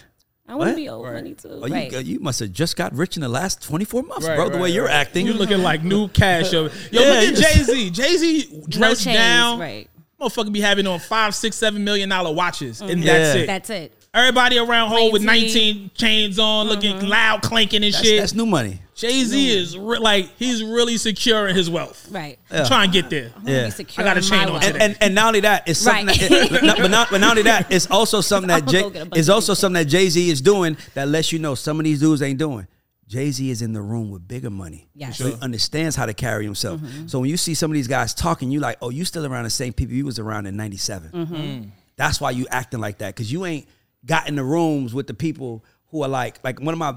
I want to be old money too. oh, you, right. you must have just got rich in the last 24 months, Right, bro, the right, way you're right. acting. You're looking like new cash. Yo, yo Yeah, look at Jay Z. Jay Z no dressed chains. down. Right. Motherfucker be having on five, six, seven million dollar watches, and mm-hmm. Yeah. that's it. That's it. Everybody around home with Plain 19 chains on, looking mm-hmm. loud, clanking and that's, shit. that's new money. Jay Z is re- like he's really secure in his wealth. Right. Trying to get there. Yeah. Secure I got a chain my on today. And, and and not only that, it's something Right. that, it- not- but not but not only that, it's also something that Jay go get a bunch is of also these something that Jay Z is doing that lets you know some of these dudes ain't doing. Jay Z is in the room with bigger money. Yes. So he understands how to carry himself. Mm-hmm. So when you see some of these guys talking, you like, oh, you still around the same people you was around in '97. Mm-hmm. Mm. That's why you acting like that because you ain't got in the rooms with the people who are like like one of my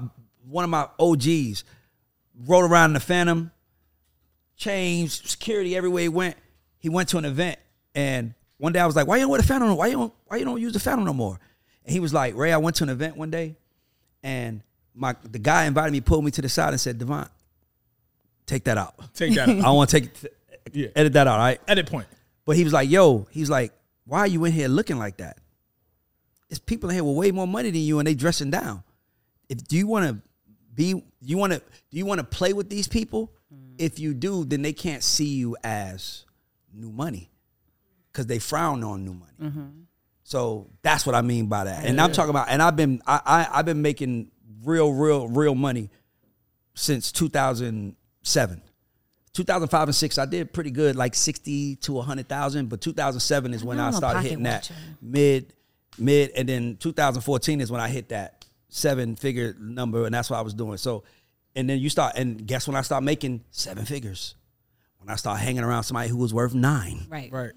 one of my OGs rode around in the Phantom, changed security everywhere he went. He went to an event and one day I was like, "Why you don't wear the Phantom? Why you don't Why you don't use the Phantom no more?" And he was like, "Ray, I went to an event one day, and my the guy invited me, pulled me to the side, and said, Devon, take that out. Take that. I want to take Yeah. edit that out, all right?" Edit point. But he was like, yo, he's like, why are you in here looking like that? It's people in here with way more money than you and they dressing down. If do you want to be you want to do you want to play with these people? If you do, then they can't see you as new money because they frown on new money. So that's what I mean by that. And I'm talking about, and I've been I, I I've been making real, real, real money since 2007. 2005 and 6 i did pretty good like 60 to 100000 but 2007 is when i started hitting that mid mid and then 2014 is when i hit that seven figure number and that's what i was doing so and then you start and guess when i start making seven figures when i start hanging around somebody who was worth nine Right. Right.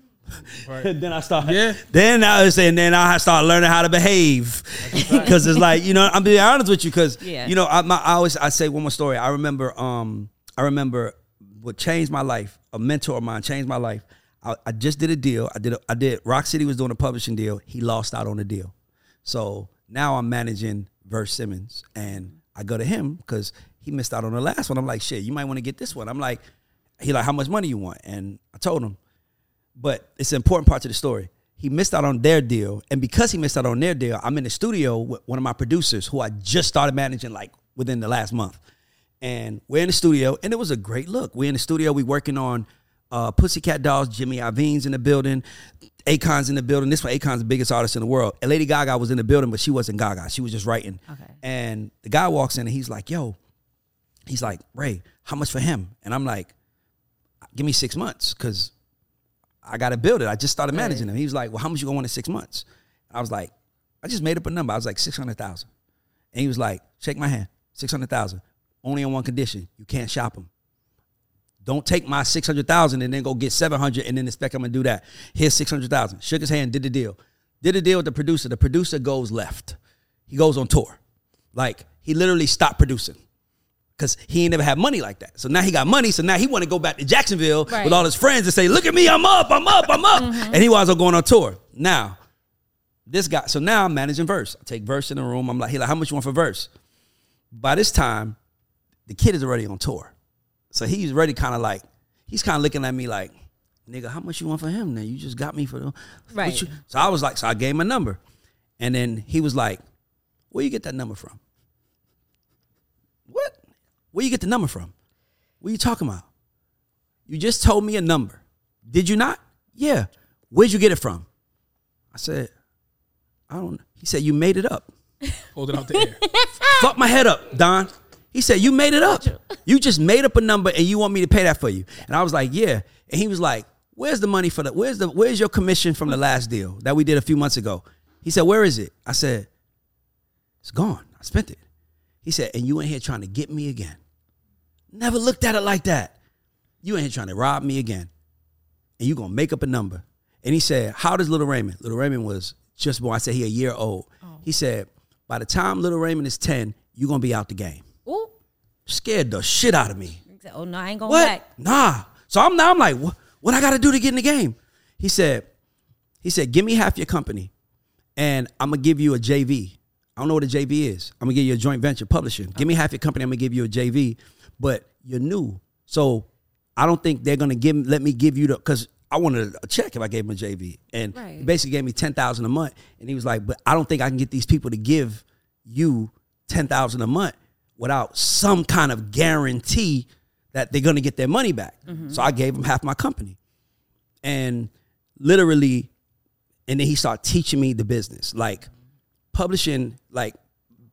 and then I start. Yeah. Then I was saying, then I start learning how to behave because it's like you know I'm being honest with you because Yeah. you know I, my, I always I say one more story. I remember um I remember what changed my life. A mentor of mine changed my life. I, I just did a deal. I did a, I did Rock City was doing a publishing deal. He lost out on the deal, so now I'm managing Verse Simmons and I go to him because he missed out on the last one. I'm like, shit, you might want to get this one. I'm like, he like, how much money you want? And I told him. But it's an important part to the story. He missed out on their deal. And because he missed out on their deal, I'm in the studio with one of my producers who I just started managing like within the last month. And we're in the studio, and it was a great look. We're in the studio, we working on uh, Pussycat Dolls, Jimmy Iovine's in the building, Akon's in the building. This was Akon's the biggest artist in the world. And Lady Gaga was in the building, but she wasn't Gaga. She was just writing. Okay. And the guy walks in and he's like, yo, he's like, Ray, how much for him? And I'm like, give me six months because I got to build it. I just started managing him. He was like, well, how much you going to want in six months? I was like, I just made up a number. I was like, 600,000. And he was like, shake my hand, 600,000. Only on one condition. You can't shop him. Don't take my 600,000 and then go get 700 and then expect I'm going to do that. Here's 600,000. Shook his hand, did the deal. Did the deal with the producer. The producer goes left. He goes on tour. Like, he literally stopped producing because he ain't never had money like that. So now he got money. So now he want to go back to Jacksonville Right. with all his friends and say, "Look at me, I'm up, I'm up, I'm up," mm-hmm. and he winds up going on tour. Now, this guy. So now I'm managing verse. I take verse in the room. I'm like, he like, how much you want for verse? By this time, the kid is already on tour, so he's already kind of like, he's kind of looking at me like, nigga, how much you want for him? Now you just got me for the what Right. you-" So I was like, so I gave him a number, and then he was like, where you get that number from? What? Where you get the number from? What are you talking about? You just told me a number. Did you not? Yeah. Where'd you get it from? I said, I don't. He said, you made it up. Hold it out the air. Fuck my head up, Don. He said, You made it up. You just made up a number and you want me to pay that for you. And I was like, Yeah. And he was like, Where's the money for the where's the where's your commission from the last deal that we did a few months ago? He said, Where is it? I said, It's gone. I spent it. He said, and you in here trying to get me again. Never looked at it like that. You in here trying to rob me again. And you gonna make up a number. And he said, How does Little Raymond? Little Raymond was just born. I said he a year old. Oh. He said, by the time Little Raymond is 10, you're gonna be out the game. Scared the shit out of me. Oh no, I ain't going What? back. Nah. So I'm now I'm like, what, what I gotta do to get in the game? He said, he said, give me half your company and I'm gonna give you a JV. I don't know what a JV is. I'm gonna give you a joint venture publishing. Give me half your company, I'm gonna give you a JV, but you're new. So I don't think they're gonna give let me give you the because I wanted a check if I gave him a JV. And Right. he basically gave me ten thousand a month. And he was like, but I don't think I can get these people to give you ten thousand a month without some kind of guarantee that they're gonna get their money back. Mm-hmm. So I gave him half my company. And literally, and then he started teaching me the business. Like publishing, like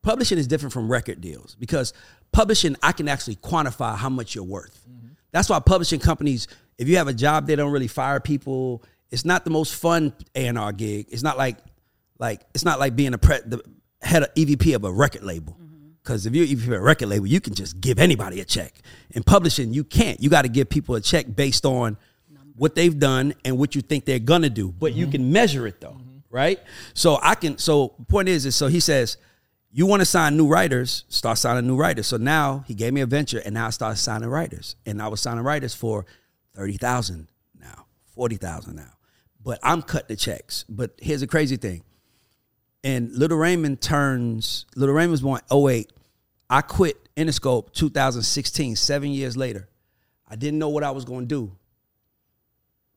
publishing is different from record deals because publishing, I can actually quantify how much you're worth. Mm-hmm. That's why publishing companies, if you have a job, they don't really fire people. It's not the most fun A&R gig. It's not like, like it's not like being a pre- the head of EVP of a record label. Because if you're EVP of a record label, you can just give anybody a check. In publishing, you can't. You got to give people a check based on what they've done and what you think they're gonna do. But you mm-hmm. can measure it though, mm-hmm. right? So I can. So the point is, is so he says, you want to sign new writers, start signing new writers. So now he gave me a venture, and now I started signing writers, and I was signing writers for thirty thousand now, forty thousand now. But I'm cutting the checks. But here's the crazy thing. And Little Raymond turns, Little Raymond was born 08. I quit Interscope 2016, seven years later. I didn't know what I was going to do.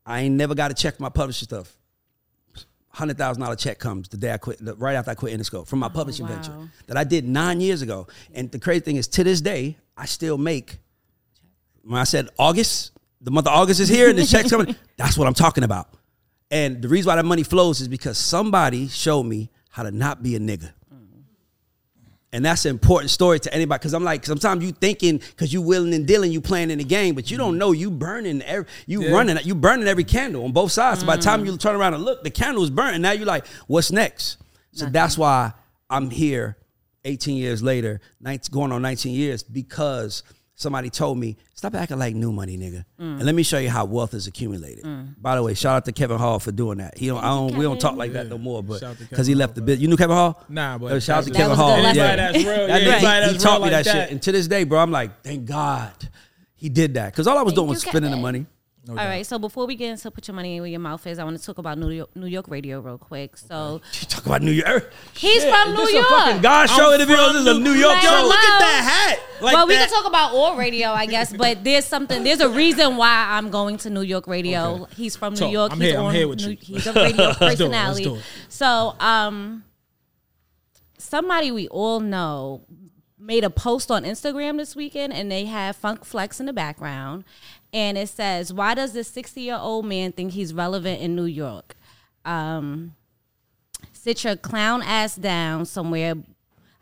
I ain't never got to check my publishing stuff. Hundred thousand dollar check comes the day I quit, right after I quit Interscope from my oh, publishing wow. venture that I did nine years ago. And the crazy thing is, to this day, I still make. When I said August, the month of August is here, and the checks coming. That's what I'm talking about. And the reason why that money flows is because somebody showed me how to not be a nigga. And that's an important story to anybody. Cause I'm like, sometimes you thinking, cause you willing and dealing, you playing in the game, but you don't mm. know you burning every, you Yeah. running, you burning every candle on both sides. So by the time mm. you turn around and look, the candle is burning. Now you're like, what's next? So that's why I'm here 18 years later, 19, going on 19 years, because somebody told me, stop acting like new money, nigga. And mm. let me show you how wealth is accumulated. Mm. By the way, shout out to Kevin Hall for doing that. He don't, I don't we don't talk like that no more, but Shout out to because he Kevin left the Hall, bit. You knew Kevin Hall? Nah, but shout out to that Kevin Hall. Yeah. That's real, That yeah, nigga, anybody he, he taught me like that, that. shit. And to this day, bro, I'm like, thank God he did that. Because all I was doing was you, spending the Kevin. Money. All right, so before we get into put your money where your mouth is, I want to talk about New York, New York radio real quick. So You talk about New York. he's Shit, from is New this York. A fucking God show I'm interview. from This is a New- New York Like, show. Look at that hat. Like well, we can talk about all radio, I guess, but there's something. There's a reason why I'm going to New York radio. Okay. He's from New So, York. I'm he's here, I'm here with New- you. He's a radio Let's do it, let's personality. do it. So, um, somebody we all know made a post on Instagram this weekend, and they have Funk Flex in the background, and it says, "Why does this 60 year old man think he's relevant in New York?" Um, sit your clown ass down somewhere.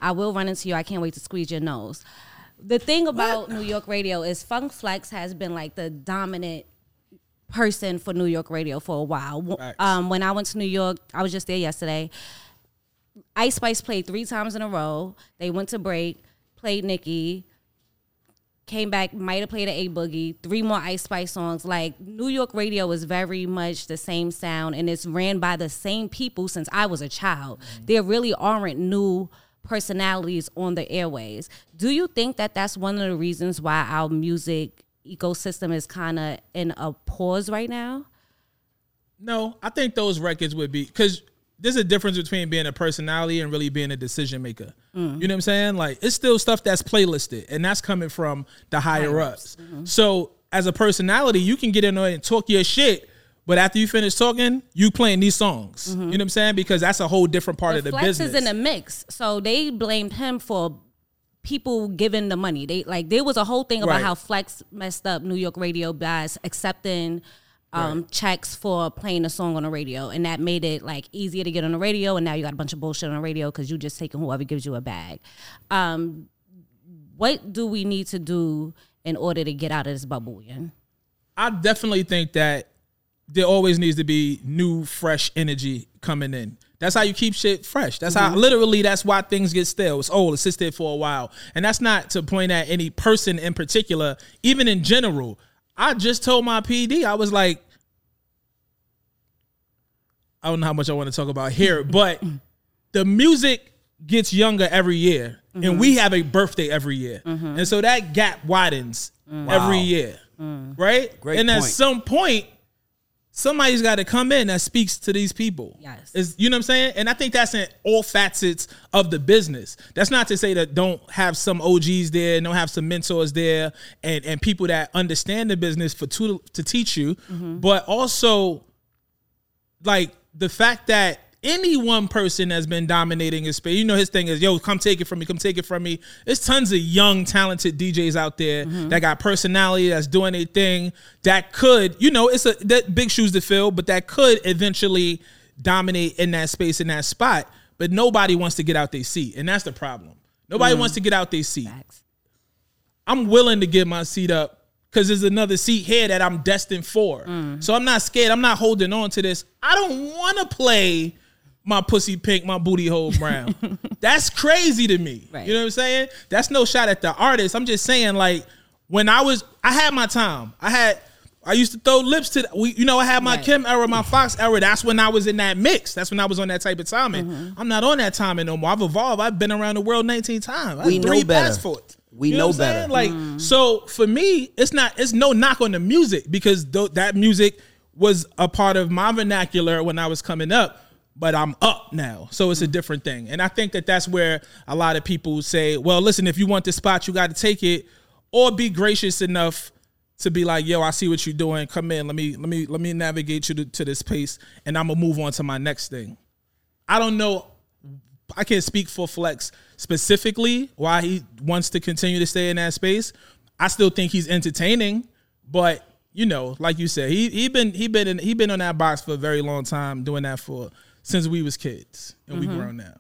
I will run into you. I can't wait to squeeze your nose. The thing about New York radio is Funk Flex has been like the dominant person for New York radio for a while. Um, when I went to New York, I was just there yesterday. Ice Spice played three times in a row. They went to break, played Nicki, came back, might have played an A Boogie, three more Ice Spice songs. Like New York radio is very much the same sound and it's ran by the same people since I was a child. Mm-hmm. There really aren't new personalities on the airways. Do you think that that's one of the reasons why our music ecosystem is kind of in a pause right now? No, I think those records would be because there's a difference between being a personality and really being a decision maker. Mm. You know what I'm saying? Like it's still stuff that's playlisted, and that's coming from the higher ups. Mm-hmm. So as a personality, you can get in there and talk your shit. But after you finish talking, you playing these songs. You know what I'm saying? Because that's a whole different part of the business. Flex business. is in the mix, so they blamed him for people giving the money. They like there was a whole thing about Right. how Flex messed up New York radio by accepting um, checks for playing a song on the radio, and that made it like easier to get on the radio. And now you got a bunch of bullshit on the radio because you just taking whoever gives you a bag. Um, what do we need to do in order to get out of this bubble? Ian? I definitely think that there always needs to be new, fresh energy coming in. That's how you keep shit fresh. That's how literally that's why things get stale. It's old, it sits there for a while. And that's not to point at any person in particular, even in general. I just told my PD, I was like, I don't know how much I want to talk about here, but the music gets younger every year, and we mm-hmm. have a birthday every year, mm-hmm. and so that gap widens mm. every year, mm. right? Great and at some point, somebody's got to come in that speaks to these people. Yes. Is you know what I'm saying? And I think that's in all facets of the business. That's not to say that don't have some OGs there, don't have some mentors there, and and people that understand the business for to to teach you, mm-hmm. but also like the fact that any one person has been dominating his space, you know, his thing is, yo, come take it from me, come take it from me. There's tons of young, talented DJs out there mm-hmm. that got personality, that's doing a thing, that could, you know, it's a that big shoes to fill, but that could eventually dominate in that space, in that spot. But nobody wants to get out their seat, and that's the problem. Nobody mm-hmm. wants to get out their seat. I'm willing to get my seat up because there's another seat here that I'm destined for. Mm. So I'm not scared. I'm not holding on to this. I don't want to play my pussy pink, my booty hole brown. That's crazy to me. Right. You know what I'm saying? That's no shot at the artist. I'm just saying, like, when I was, I had my time. I had, I used to throw lips to, we, you know, I had my Right. Kim era, my Fox era. That's when I was in that mix. That's when I was on that type of timing. Mm-hmm. I'm not on that timing no more. I've evolved. I've been around the world 19 times. We know three better. passports. We You know saying? better. Like, Mm. so for me, it's not, it's no knock on the music because th- that music was a part of my vernacular when I was coming up. But I'm up now, so it's a mm. different thing, and I think that that's where a lot of people say, "Well, listen, if you want this spot, you got to take it, or be gracious enough to be like, yo, I see what you're doing. Come in, let me, let me, let me navigate you to, to this pace, and I'm gonna move on to my next thing." I don't know I can't speak for Flex specifically why he wants to continue to stay in that space. I still think he's entertaining, but you know, like you said, he he been he been in, he been on that box for a very long time, doing that for since we was kids and we grown now.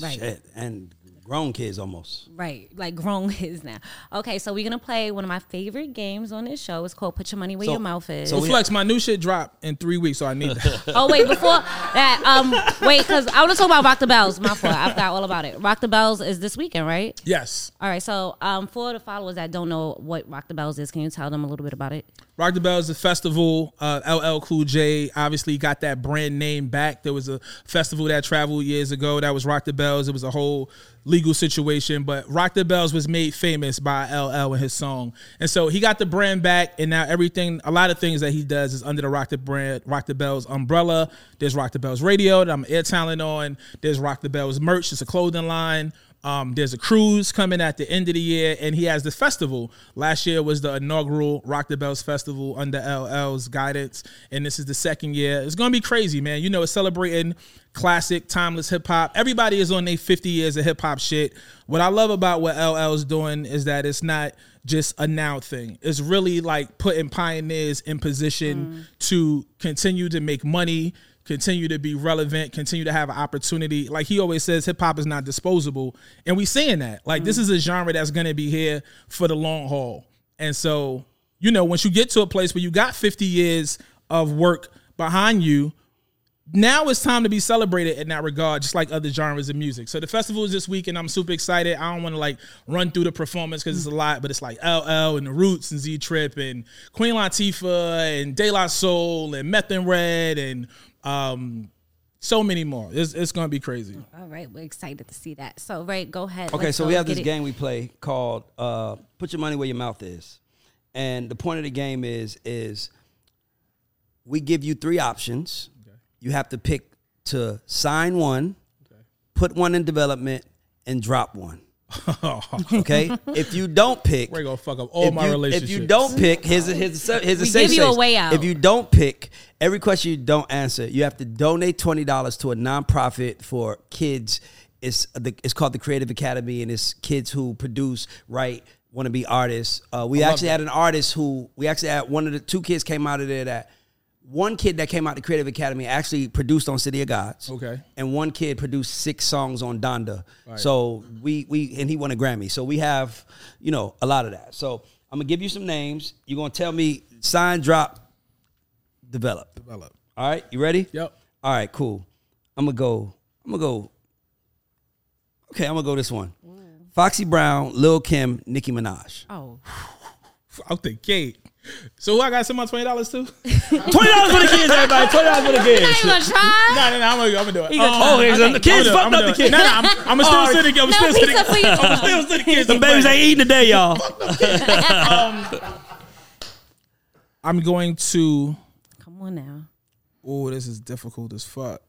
Right. Shit, and grown kids almost. Right, like grown kids now. Okay, so we're gonna play one of my favorite games on this show. It's called "Put Your Money Where So- Your Mouth Is." so Flex, my new shit dropped in three weeks, so I need that. oh wait, before that, um, wait, because I want to talk about Rock the Bells. My fault. I forgot all about it. Rock the Bells is this weekend, right? yes. All right. So, um, for the followers that don't know what Rock the Bells is, can you tell them a little bit about it? Rock the Bells, the festival. Uh, LL Cool J obviously got that brand name back. There was a festival that traveled years ago that was Rock the Bells. It was a whole legal situation, but Rock the Bells was made famous by LL and his song. And so he got the brand back, and now everything, a lot of things that he does is under the Rock the brand, Rock the Bells umbrella. There's Rock the Bells Radio that I'm air talent on. There's Rock the Bells merch. It's a clothing line. Um, there's a cruise coming at the end of the year, and he has the festival. Last year was the inaugural Rock the Bells Festival under LL's guidance, and this is the second year. It's gonna be crazy, man. You know, it's celebrating classic, timeless hip hop. Everybody is on their 50 years of hip hop shit. What I love about what LL's doing is that it's not just a now thing. It's really like putting pioneers in position to continue to make money, continue to be relevant, continue to have an opportunity. Like he always says, hip hop is not disposable, and we seeing that. Like this mm. is a genre that's gonna be here for the long haul. And so, you know, once you get to a place where you got 50 years of work behind you, now it's time to be celebrated in that regard, just like other genres of music. So the festival is this week, and I'm super excited. I don't want to like run through the performance because it's a mm. lot, but it's like LL and the Roots and Z Trip and Queen Latifah and De La Soul and Meth and Red and um, so many more. It's, it's gonna be crazy. All right, we're excited to see that. So, Ray, go ahead. Okay, Let's so we have this it. game we play called uh, "Put Your Money Where Your Mouth Is," and the point of the game is is we give you three options. You have to pick to sign one, okay. put one in development, and drop one. okay, if you don't pick, We're gonna fuck up all if my you, relationships. If you don't pick, his a, here's a, We give you a way out. If you don't pick, every question you don't answer, you have to donate twenty dollars to a nonprofit for kids. It's the, it's called the Creative Academy, and it's kids who produce, write, want to be artists. Uh, we actually had an artist who we actually had one of the two kids came out of there that one kid that came out the Creative Academy actually produced on City of Gods. Okay. And one kid produced six songs on Donda. Right. So we we and he won a Grammy. So we have, you know, a lot of that. So I'm gonna give you some names. You're gonna tell me sign, drop, develop. Develop. All right, you ready? Yep. All right, cool. I'm gonna go. I'm gonna go. Okay, I'm gonna go this one. Foxy Brown, Lil Kim, Nicki Minaj. Oh, Out the gate. So who I got to send my twenty dollars to? Twenty dollars for the kids, everybody. Twenty dollars for the you kids. gonna try? No, no, no. I'm gonna, I'm gonna do it. gonna Um. Oh, here's okay. the kids I'm gonna fucked do up it. the kids. No, no, I'm, I'm gonna still send the I'm No still send pizza. I'm still send the kids. The some babies money. ain't eating today, y'all. I'm going to. Come on now. Oh, this is difficult as fuck.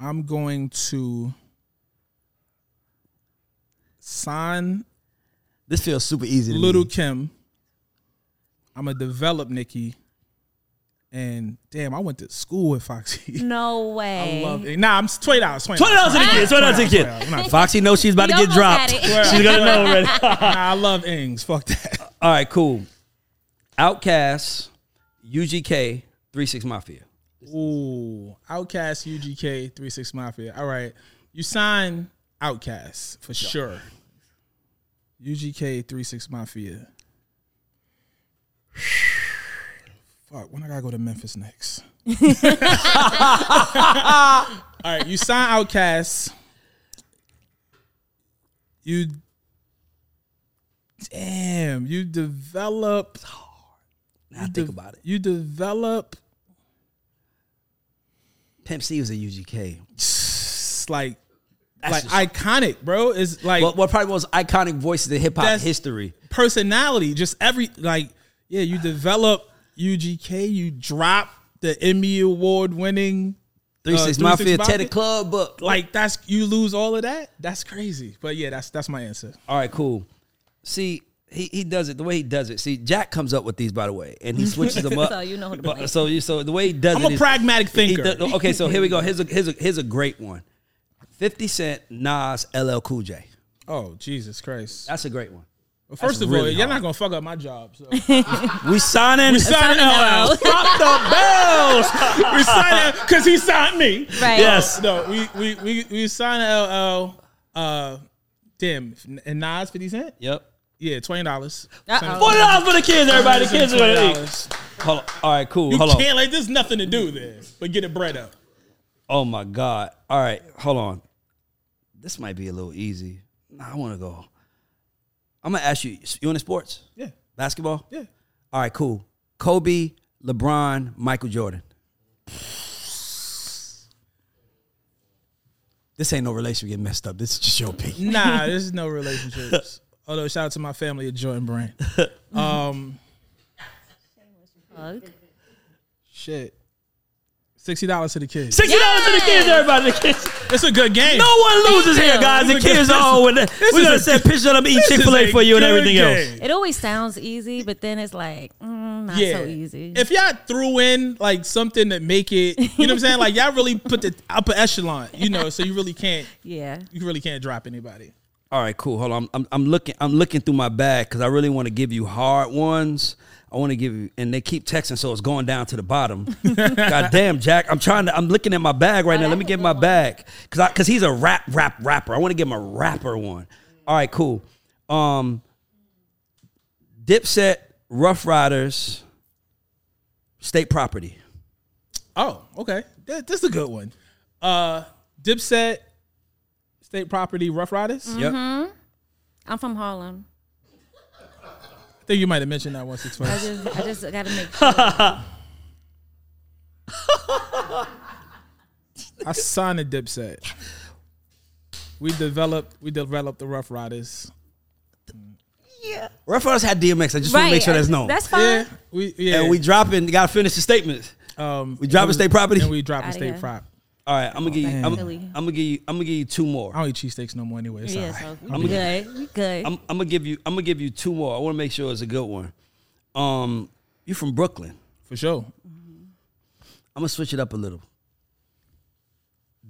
I'm going to sign This feels super easy. To Little me. Kim. I'm gonna develop Nicki. And damn, I went to school with Foxy. No way. I love it. Nah, I'm twenty dollars. Twenty Twenty dollars to the kids. Twenty dollars to the $20. Foxy knows she's about to get dropped. had it. She's gonna know already. Nah, I love Ings. Fuck that. All right, cool. OutKast, UGK, Three Six Mafia. Ooh, OutKast, UGK, Three Six Mafia. All right, you sign OutKast for sure. UGK, Three Six Mafia. Fuck, when I gotta go to Memphis next? All right, you sign OutKast. You, damn, you develop. Now think about it. You develop Pimp C was a UGK. it's like That's like iconic, bro. Is like What, what probably was iconic voices in hip hop history. personality. Just every like, yeah, you develop UGK, you drop the Emmy award winning Three uh, Six 3 Mafia, Mafia. Teddy Club book. like that's you lose all of that. That's crazy. But yeah, that's that's my answer. All right, cool. See, he, he does it the way he does it. See, Jack comes up with these, by the way, and he switches them up. So you know who to But- So you so the way he does it. I'm a is- pragmatic he thinker. does- okay, so here we go. Here's a here's a here's a great one. Fifty Cent, Nas, LL Cool J. Oh Jesus Christ! That's a great one. Well, first that's of all, really you're not gonna fuck up my job. So. We signing. We signed LL. Fuck the bells. we signed because he signed me. Right. Yes. No, we we we we signed LL. Uh, damn, and Nas fifty cent. Yep. Yeah, twenty dollars. Uh-oh. Forty dollars for the kids, everybody. The kids are Twenty gonna eat. dollars. Hold on. All right, cool. You Hold on. can't like there's nothing to do there, but get it bread up. Oh my God. All right, hold on. This might be a little easy. Nah, I want to go. I'm gonna ask you. You into sports? Yeah, Basketball? yeah. All right, cool. Kobe, LeBron, Michael Jordan. This ain't no relationship getting messed up. This is just your opinion. Nah, this is no relationships. Although shout out to my family at Jordan Brand. Um, Hug. shit. Sixty dollars to the kids. Sixty dollars to the kids, everybody. The kids. It's a good game. No one loses here, guys. The This is a kids good- are all with this We're gonna a- send pictures of them eat Chick is Fil A a for you and everything game. else. It always sounds easy, but then it's like mm, not yeah. so easy. If y'all threw in like something that make it, you know what I'm saying? Like y'all really put the upper echelon, you know, so you really can't, yeah. you really can't drop anybody. All right, cool. Hold on. I'm, I'm, I'm looking. I'm looking through my bag because I really want to give you hard ones. I want to give you, and they keep texting, so it's going down to the bottom. God damn, Jack. I'm trying to. I'm looking at my bag right now. Let me get my bag because I, because he's a rap rap rapper. I want to give him a rapper one. All right, cool. Um, Dipset, Ruff Ryders, State Property. Oh, okay. That, that's a good one. Uh Dipset, State Property, Ruff Ryders. Yep. I'm from Harlem. I think you might have mentioned that once or I twice. just I just gotta make sure. I signed a Dipset. We developed we developed the Ruff Ryders. Yeah. Ruff Ryders had DMX. I just want to make sure that's known. That's fine. Yeah, we yeah. and we dropping. Got to finish the statements. um we dropping and State Property? and we dropping Outta State here. Prop. All right, I'm gonna give you. I'm. I'm gonna give you. I'm gonna give you two more. I don't eat cheesesteaks no more anyway. It's Yeah, all right. so we good. We good. I'm, I'm gonna give you. I'm gonna give you two more. I want to make sure it's a good one. Um, you from Brooklyn? For sure. I'm gonna switch it up a little.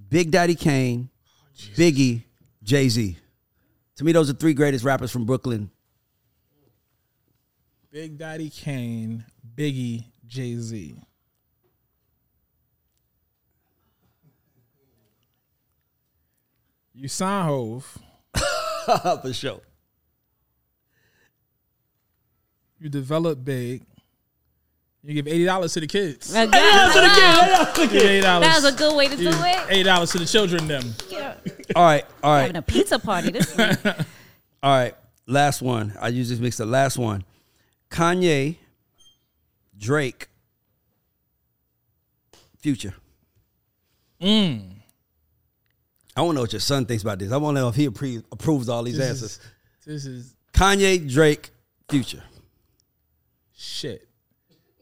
Big Daddy Kane, Biggie, Jay Z. To me, those are three greatest rappers from Brooklyn. Big Daddy Kane, Biggie, Jay Z. You sign Hove. For sure. You develop big. You give eighty dollars to the kids. A good- Give eight dollars. That was a good way to do it. Eight dollars to the children. Them. all right. All right. Having a pizza party this week. all right. Last one. I use this mix. The last one. Kanye, Drake, Future. Mm. I want to know what your son thinks about this. I want to know if he appre- approves all these This answers. is, this is Kanye, Drake, Future. shit.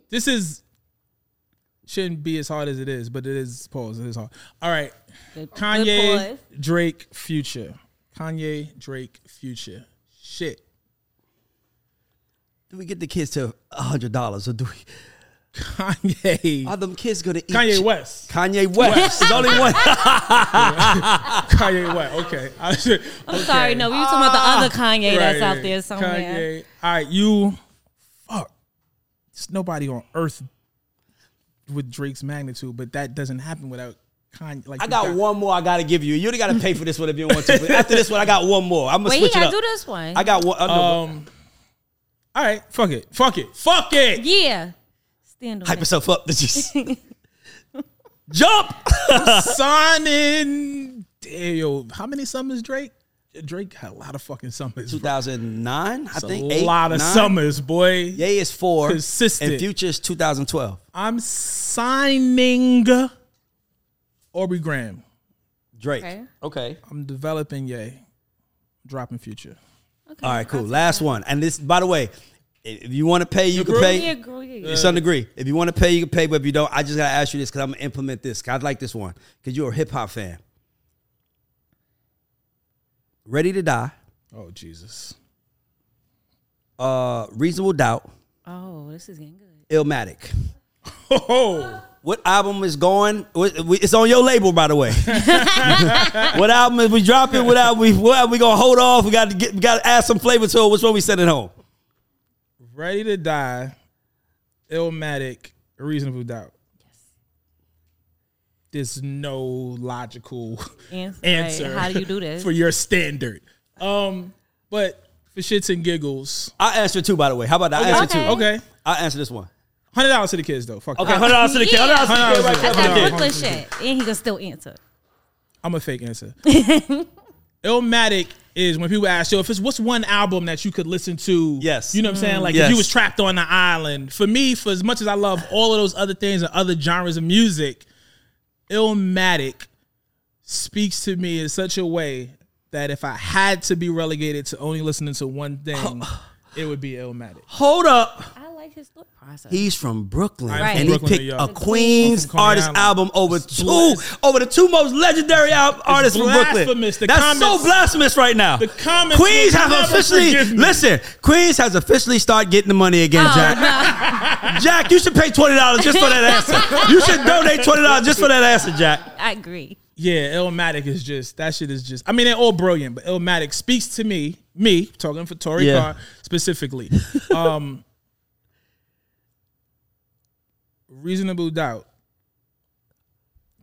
This is shouldn't be as hard as it is, but it is. Pause. It is hard. All right. Good- good Kanye, pause. Drake, Future. Kanye, Drake, Future. Shit. Do we get the kids to a hundred dollars, or do we? Kanye. Are them kids gonna eat? Kanye chi- West. Kanye West. There's only one. Kanye West. Okay. I should- I'm okay. sorry, no, we were talking about the other Kanye that's out there somewhere. Kanye. All right, you. Fuck. There's nobody on earth with Drake's magnitude, but that doesn't happen without Kanye. Like I you got one more I gotta give you. You only gotta pay for this one if you want to. But after this one, I got one more. I'm gonna Wait, switch it gotta up. do this one. I got one. uh, no, Um. All right. Fuck it. Fuck it. Fuck it. yeah. Stand on hype it. yourself up. This just jump. Signing. Damn, yo, how many summers Drake? Drake had a lot of fucking summers. 2009, I think. a eight, lot of nine. summers, boy. Ye is four. Consistent. And Future is 2012. I'm signing Aubrey Graham. Drake. Okay. Okay. I'm developing Ye. Dropping Future. Okay. All right, cool. Last one. And this, by the way, if you want to pay, you can agree? pay. Yeah, girl, yeah, yeah. Your son agree. If you want to pay, you can pay. But if you don't, I just gotta ask you this because I'm gonna implement this. 'cause I like this one because you're a hip hop fan. Ready to die. Oh Jesus. Uh, reasonable doubt. Oh, this is getting good. Illmatic. Oh, What album is going? It's on your label, by the way. what album is we dropping? What album we? What album we gonna hold off? We got to get. We got to add some flavor to it. Which one we sending home? Ready to die. Illmatic. Reasonable doubt. Yes. There's no logical Ans- answer. right, How do you do this? for your standard? Um, but for shits and giggles, I answer two, by the way. How about that? I answer Okay. two. okay. I answer this one. Hundred dollars to the kids though. Fuck. Okay, hundred dollars to the kid. Hundred dollars to the kids. Right $100 That's the that kid. Brooklyn shit. And he can still answer. I'm a fake answer. Illmatic is when people ask, yo, if it's what's one album that you could listen to? Yes. You know what I'm saying? Like Yes. if you was trapped on the island. For me, for as much as I love all of those other things and other genres of music, Illmatic speaks to me in such a way that if I had to be relegated to only listening to one thing, it would be Illmatic. Hold up. I like his thought process. He's from Brooklyn, I'm from and he Brooklyn, picked a Queens I'm from Coney artist Island. album over two, blessed. over the two most legendary al- artists from Brooklyn. blasphemous. The That's comments- so blasphemous right now. The comments Queens will have officially listen. Queens has officially started getting the money again, Oh, Jack. Jack, you should pay twenty dollars just for that answer. You should donate twenty dollars just for that answer, Jack. I agree. Yeah, Illmatic is just that shit is just. I mean, they're all brilliant, but Illmatic speaks to me. Me talking for Torae Yeah. Carr specifically. um, reasonable doubt.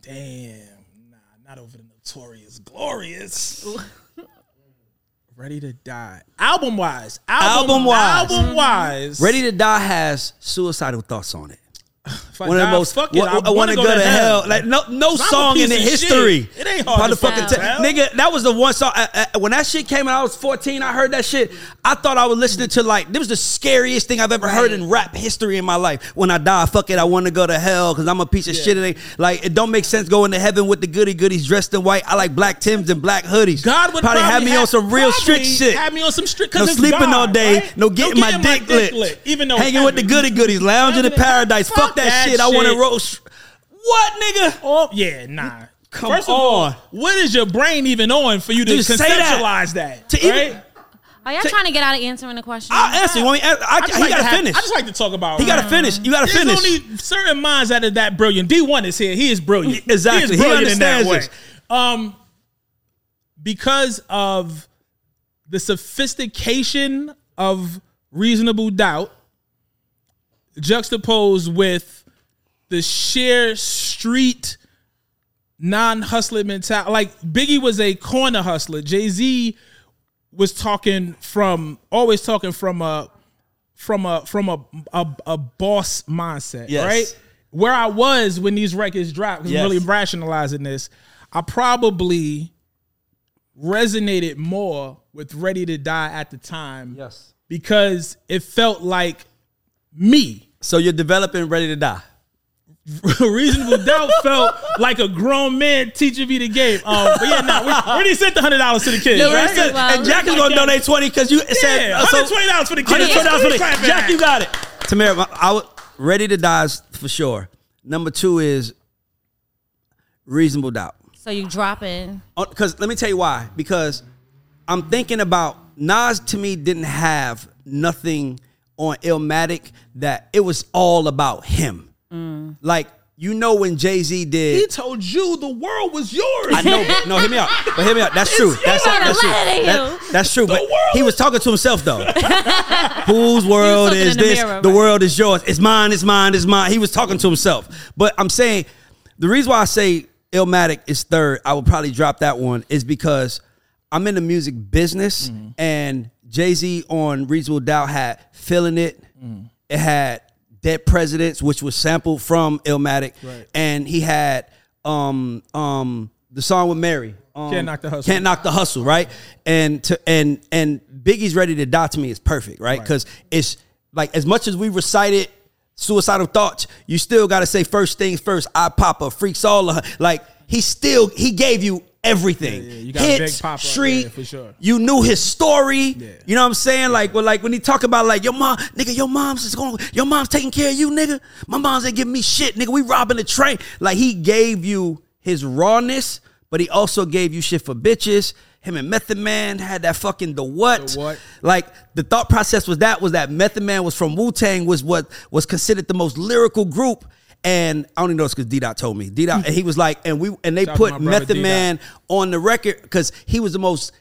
Damn, nah, not over the notorious, glorious. Ready to die. Album wise, Album-wise. album wise. Ready to Die has suicidal thoughts on it. I One of the most. Fuck it, One, I want to go, to hell. Like no, no song in the history. shit. It ain't hard to Motherfucking fucking tell. tell. Nigga, that was the one song. I, I- when that shit came out, I was 14. I heard that shit. I thought I was listening to like, it was the scariest thing I've ever heard in rap history in my life. When I die, fuck it, I want to go to hell because I'm a piece of shit. It ain't, like, it don't make sense going to heaven with the goody goodies dressed in white. I like black Tims and black hoodies. God would probably, have me on some real strict shit. Have me on some strict. No sleeping God, all day, right? no getting my dick, lit. even though hanging with the goody goodies, lounging in paradise. Fuck, that, shit. I want to roast. What nigga? Oh yeah, nah. Come First of on. all, what is your brain even on for you to Just say that. conceptualize that? To even- Are y'all trying to get out of answering the question? I'll answer. You want me? I, I, just he like got to to have- finish. I just like to talk about. It. He got to finish. You got to finish. There's only certain minds that are that brilliant. D one is here. He is brilliant. Exactly. He He is brilliant in that way. understands Um, because of the sophistication of reasonable doubt, juxtaposed with the sheer street non-hustler mentality. Like Biggie was a corner hustler. Jay Z was talking from always talking from a from a from a a, a boss mindset, Yes. right? Where I was when these records dropped, Yes. I'm really rationalizing this. I probably resonated more with Ready to Die at the time. Yes. Because it felt like me. So you're developing ready to die. Reasonable doubt felt like a grown man teaching me the game. Um, but yeah, no, we already sent the hundred dollars to the kids. Yeah, right? right? and Jack is gonna donate twenty because you said Yeah, uh, so- $120 for the kids. $120 for the Clap it Jack, you got it. Tamara, I would ready to die for sure. Number two is reasonable doubt. So you dropping. Because let me tell you why. Because I'm thinking about Nas to me didn't have nothing on Illmatic that it was all about him. Like you know when Jay Z did. He told you the world was yours. I know, but no, hear me out. But hear me out. That's true. That's, wanna that's true. let it That- you. that's true. But he was talking to himself though. Whose world is the this? mirror, the right. world is yours. It's mine. It's mine. It's mine. He was talking to himself. But I'm saying the reason why I say Illmatic is third, I would probably drop that one, is because I'm in the music business Mm-hmm. and Jay Z on Reasonable Doubt had feeling it. Mm. It had Dead Presidents, which was sampled from Illmatic, Right. and he had um um the song with Mary. Um, Can't Knock the Hustle. Can't knock the hustle, right? And to and and Biggie's ready to die to me is perfect, right? Because it's like as much as we recited suicidal thoughts, you still got to say first things first. I pop Papa freaks all of her. Like he still he gave you everything. Yeah, yeah, you got Big Hits, Papa, street, yeah, for sure. You knew his story. You know what I'm saying? Like, well, like when he talk about like your mom, nigga, your mom's is going, your mom's taking care of you, nigga. My mom's ain't giving me shit, nigga. We robbing the train. Like he gave you his rawness, but he also gave you shit for bitches. Him and Method Man had that fucking the what? The what? Like the thought process was that was that Method Man was from Wu Tang was what was considered the most lyrical group. And I only know this because D Dot told me. D Dot, and he was like, and we and they Shout out to my put Method D-Dot. Man on the record because he was the most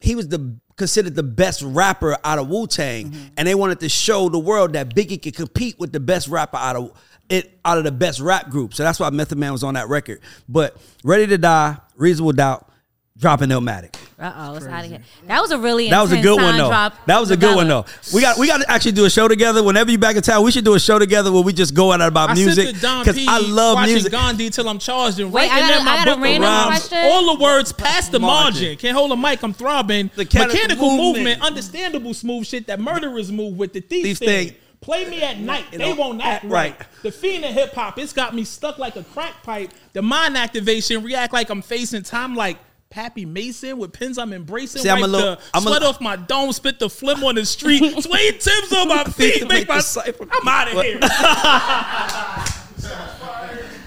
he was the considered the best rapper out of Wu Tang, Mm-hmm. and they wanted to show the world that Biggie could compete with the best rapper out of it out of the best rap group. So that's why Method Man was on that record. But Ready to Die, Reasonable Doubt, dropping Illmatic. Uh oh, it's out of here. That was a really That was a good one though. That was a good one though. We got we got to actually do a show together. Whenever you back in town, we should do a show together where we just go out about I music sent to Don because I love watching music. Gandhi till I'm charged and Wait, writing I got in a- my I got a book random around question. all the words past the Margin. margin. Can't hold a mic. I'm throbbing. The mechanical mechanical, movement. movement. understandable smooth shit that murderers move with the thief, Thief thing. thing. Play me at night. You they know, won't act right. right. The fiend of hip hop. It's got me stuck like a crack pipe. The mind activation react like I'm facing time like. Pappy Mason with pins I'm embracing. See, I'm wipe a little- the I'm a- sweat off my dome, spit the phlegm on the street, sway tips on my feet, make make my. cipher. I'm out of here.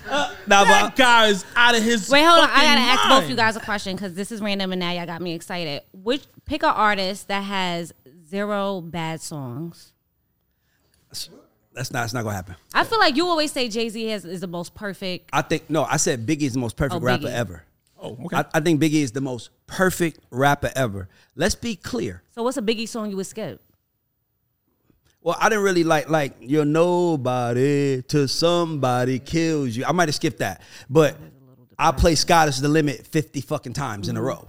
Uh, nah, That but guy is out of his. Wait, hold on. I gotta ask both you guys a question because this is random and now y'all got me excited. Which pick an artist that has zero bad songs? that's not. It's not gonna happen. I feel like you always say Jay Z is the most perfect. I think no. I said Biggie is the most perfect Oh, rapper ever. Oh, okay. I, I think Biggie is the most perfect rapper ever. Let's be clear. So what's a Biggie song you would skip? Well, I didn't really like like you're nobody till somebody kills you. I might have skipped that, but I play Scott is the limit fifty fucking times in a mm-hmm. row.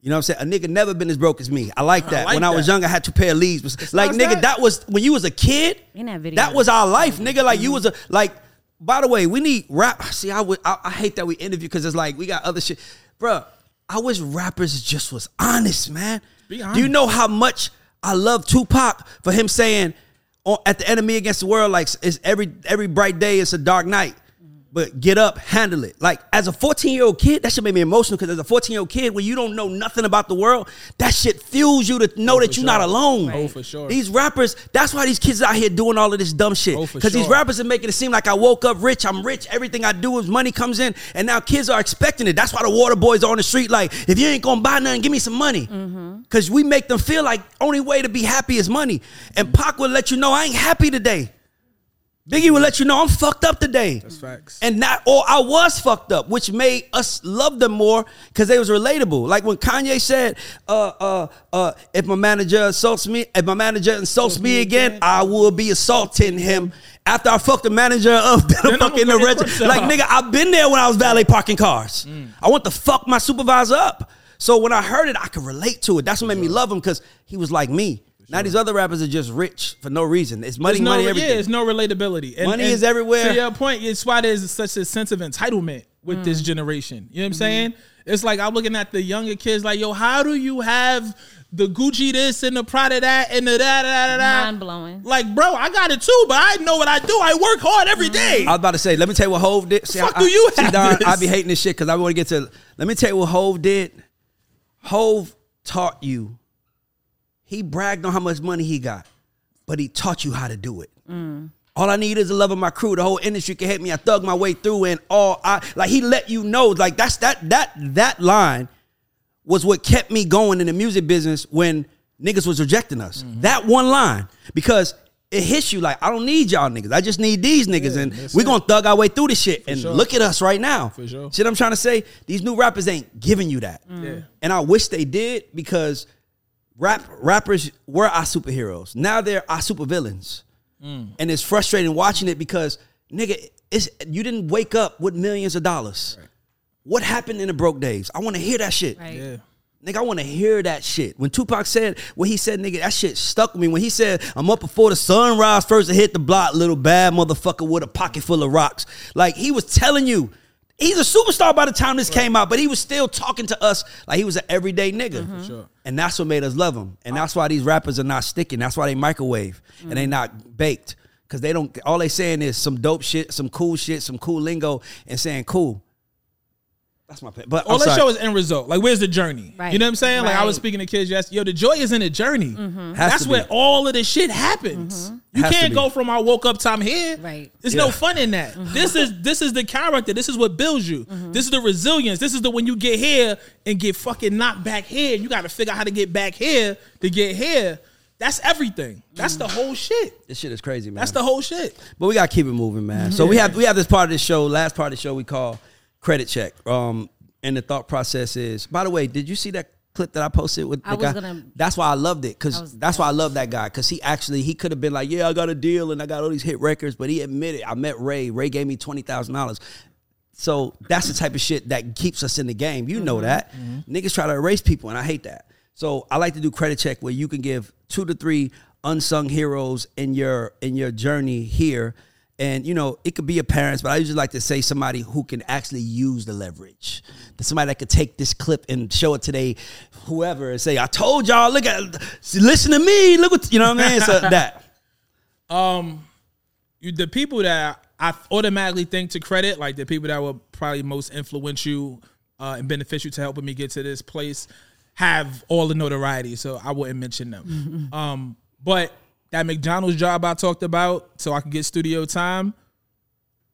You know what I'm saying? A nigga never been as broke as me. I like that. like when I was that. young, I had two pair of leads. Was like nigga, that. that was when you was a kid. In that video. That was our life, nigga. Like you mm-hmm. was a like. By the way, we need rap. See, I would. I, I hate that we interview because it's like we got other shit, Bruh, I wish rappers just was honest, man. Be Do you know how much I love Tupac for him saying on, at the enemy against the world, like it's every every bright day, it's a dark night. But get up, handle it. Like as a 14 year old kid, that should make me emotional because as a 14 year old kid, when you don't know nothing about the world, that shit fuels you to know oh, that you're not sure. alone. Oh, for sure. These rappers, that's why these kids out here doing all of this dumb shit. Oh, for Because these rappers are making it seem like I woke up rich, I'm rich, everything I do is money comes in, and now kids are expecting it. That's why the water boys are on the street like, if you ain't gonna buy nothing, give me some money. Mm-hmm. Because we make them feel like only way to be happy is money. And Pac will let you know I ain't happy today. Biggie will let you know I'm fucked up today. That's facts. And not or I was fucked up, which made us love them more because they was relatable. Like when Kanye said, uh uh uh, if my manager assaults me, if my manager insults me again, I will be assaulting him. After I fucked the manager of the Then I'ma fucking the crooks like nigga, I've been there when I was valet parking cars. I want to fuck my supervisor up. So when I heard it, I could relate to it. That's what made me love him because he was like me. Now these other rappers are just rich for no reason. It's money, There's no, money, everything. Yeah, there's no relatability. And- Money and is everywhere. To your point, it's why there's such a sense of entitlement with this generation. You know what I'm Mm-hmm. saying? It's like I'm looking at the younger kids, like, yo, how do you have the Gucci this and the Prada that and the da da da da? Mind blowing. Like, bro, I got it too, but I know what I do. I work hard every day. I was about to say, let me tell you what Hove did. See, Fuck I, do you see, have Don, this? I be hating this shit because I want to get to. Let me tell you what Hove did. Hove taught you. He bragged on how much money he got, but he taught you how to do it. All I need is the love of my crew. The whole industry can hit me. I thug my way through, and all I like. He let you know, like that's that that that line was what kept me going in the music business when niggas was rejecting us. That one line because it hits you like I don't need y'all niggas. I just need these niggas, and we're gonna thug our way through this shit. and sure. look at us right now. For sure. Shit, I'm trying to say these new rappers ain't giving you that, Yeah. and I wish they did because rap rappers were our superheroes. Now they're our supervillains, mm. and it's frustrating watching it because nigga, it's you didn't wake up with millions of dollars. What happened in the broke days? I want to hear that shit. Right. Yeah. Nigga, I want to hear that shit. When Tupac said what he said, nigga, that shit stuck with me. When he said, I'm up before the sunrise first to hit the block, little bad motherfucker with a pocket full of rocks. Like, he was telling you, he's a superstar by the time this came out, but he was still talking to us like he was an everyday nigga. Mm-hmm. sure. And that's what made us love him. And that's why these rappers are not sticking. That's why they microwave and they mm-hmm. not baked. Cause they don't, all they saying is some dope shit, some cool shit, some cool lingo, and saying cool. That's my pet. But All I'm that sorry. show is end result. Like, where's the journey? Right. You know what I'm saying? Like, I was speaking to kids yesterday. Yo, the joy is in the journey. Mm-hmm. Has That's to where be. all of the shit happens. Mm-hmm. You Has can't go from I woke up time here. Right. There's Yeah. no fun in that. Mm-hmm. This is this is the character. This is what builds you. This is the resilience. This is the when you get here and get fucking knocked back here. You got to figure out how to get back here to get here. That's everything. That's the whole shit. This shit is crazy, man. That's the whole shit. But we gotta keep it moving, man. So we have we have this part of the show, last part of the show we call credit check. Um, and the thought process is. By the way, did you see that clip that I posted with the I was guy? gonna- that's why I loved it because that's why I love that guy because he actually he could have been like, yeah, I got a deal and I got all these hit records, but he admitted I met Ray. Ray gave me twenty thousand dollars. So that's the type of shit that keeps us in the game. You know that niggas try to erase people, and I hate that. So I like to do credit check where you can give two to three unsung heroes in your in your journey here. And you know, it could be your parents, but I usually like to say somebody who can actually use the leverage. That somebody that could take this clip and show it today whoever and say, I told y'all, look at listen to me. Look what you know what I mean? So that. um you, the people that I automatically think to credit, like the people that were probably most influential uh, and beneficial to helping me get to this place, have all the notoriety. So I wouldn't mention them. um, but that McDonald's job I talked about, so I could get studio time.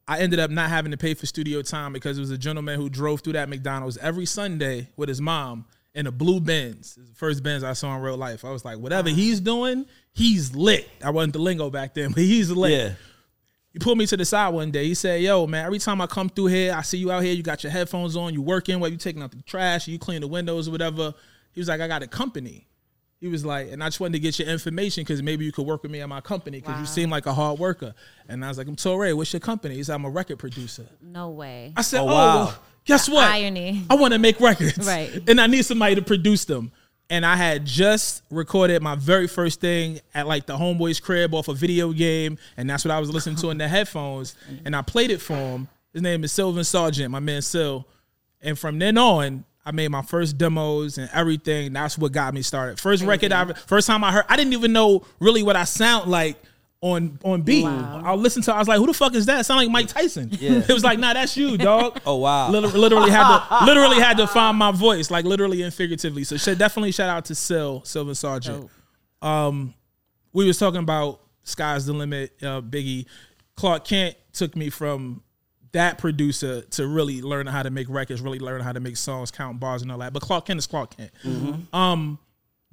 I ended up not having to pay for studio time because it was a gentleman who drove through that McDonald's every Sunday with his mom in a blue Benz. The first Benz I saw in real life. I was like, whatever he's doing, he's lit. I wasn't the lingo back then, but he's lit. Yeah. He pulled me to the side one day. He said, "Yo, man, every time I come through here, I see you out here. You got your headphones on. You working? While you taking out the trash? You clean the windows or whatever." He was like, "I got a company." He was like, and I just wanted to get your information because maybe you could work with me at my company because you seem like a hard worker. And I was like, I'm Torae, what's your company? He said, I'm a record producer. No way. I said, Oh, oh, wow. well, guess what? Irony. I want to make records. Right. And I need somebody to produce them. And I had just recorded my very first thing at like the homeboy's crib off a video game. And that's what I was listening to in the headphones. And I played it for him. His name is Sylvan Sargent, my man Sil. And from then on, I made my first demos and everything. That's what got me started. First record I first time I heard, I didn't even know really what I sound like on on beat. Wow. I listened to I was like, who the fuck is that? Sound like Mike Tyson. Yeah. it was like, nah, that's you, dog. Oh, wow. Literally, literally had to literally had to find my voice, like literally and figuratively. So should definitely shout out to Sil, Sylvan Sargent. Um, we was talking about sky's the limit, uh, Biggie. Clark Kent took me from that producer to really learn how to make records, really learn how to make songs, count bars and all that. But Clark Kent is Clark Kent. Um,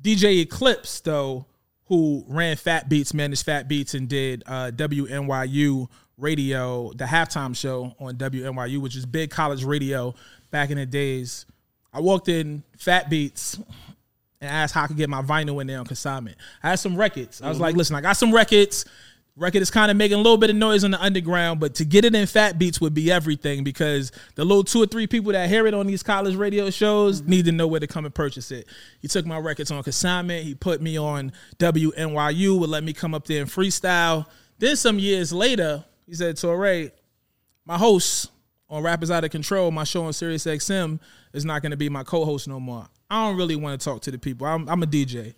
DJ Eclipse though, who ran Fat Beats, managed Fat Beats, and did uh, WNYU radio, the halftime show on WNYU, which is big college radio back in the days. I walked in Fat Beats and asked how I could get my vinyl in there on consignment. I had some records. I was like, listen, I got some records. Record is kind of making a little bit of noise on the underground, but to get it in Fat Beats would be everything because the little two or three people that hear it on these college radio shows mm-hmm. need to know where to come and purchase it. He took my records on consignment. He put me on WNYU, would let me come up there and freestyle. Then some years later, he said, Torae, my host on Rap Is Out of Control, my show on Sirius XM, is not going to be my co-host no more. I don't really want to talk to the people. I'm, I'm a DJ.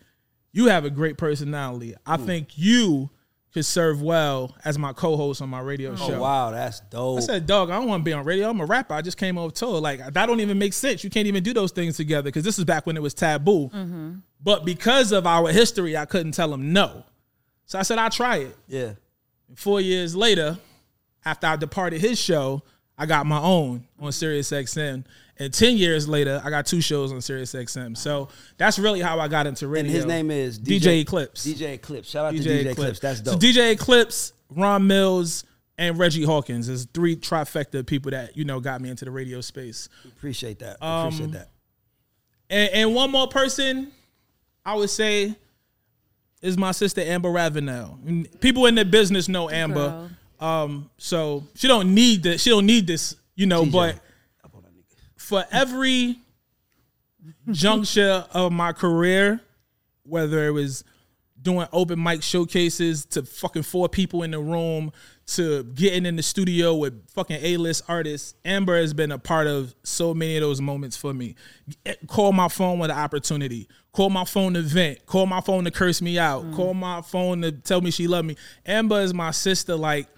You have a great personality. I think you could serve well as my co-host on my radio oh, show. Oh wow, that's dope. I said, dog, I don't want to be on radio. I'm a rapper. I just came over tour. Like that don't even make sense. You can't even do those things together because this is back when it was taboo. Mm-hmm. But because of our history, I couldn't tell him no. So I said, I'll try it. yeah. Four years later, after I departed his show, I got my own on Sirius XM. And 10 years later, I got two shows on Sirius XM. So that's really how I got into radio. And his name is DJ Eclipse. DJ Eclipse. Shout out to DJ Eclipse. That's dope. So. DJ Eclipse, Ron Mills, and Reggie Hawkins is three trifecta people that, you know, got me into the radio space. Appreciate that. Um, Appreciate that. And, and one more person, I would say, is my sister Amber Ravenel. People in the business know Amber, um, so she don't need this. She don't need this, you know. TJ. But for every juncture of my career, whether it was doing open mic showcases to fucking four people in the room to getting in the studio with fucking A-list artists, Amber has been a part of so many of those moments for me. Eh, call my phone with an opportunity. Call my phone to vent. Call my phone to curse me out. Mm. Call my phone to tell me she loved me. Amber is my sister. Like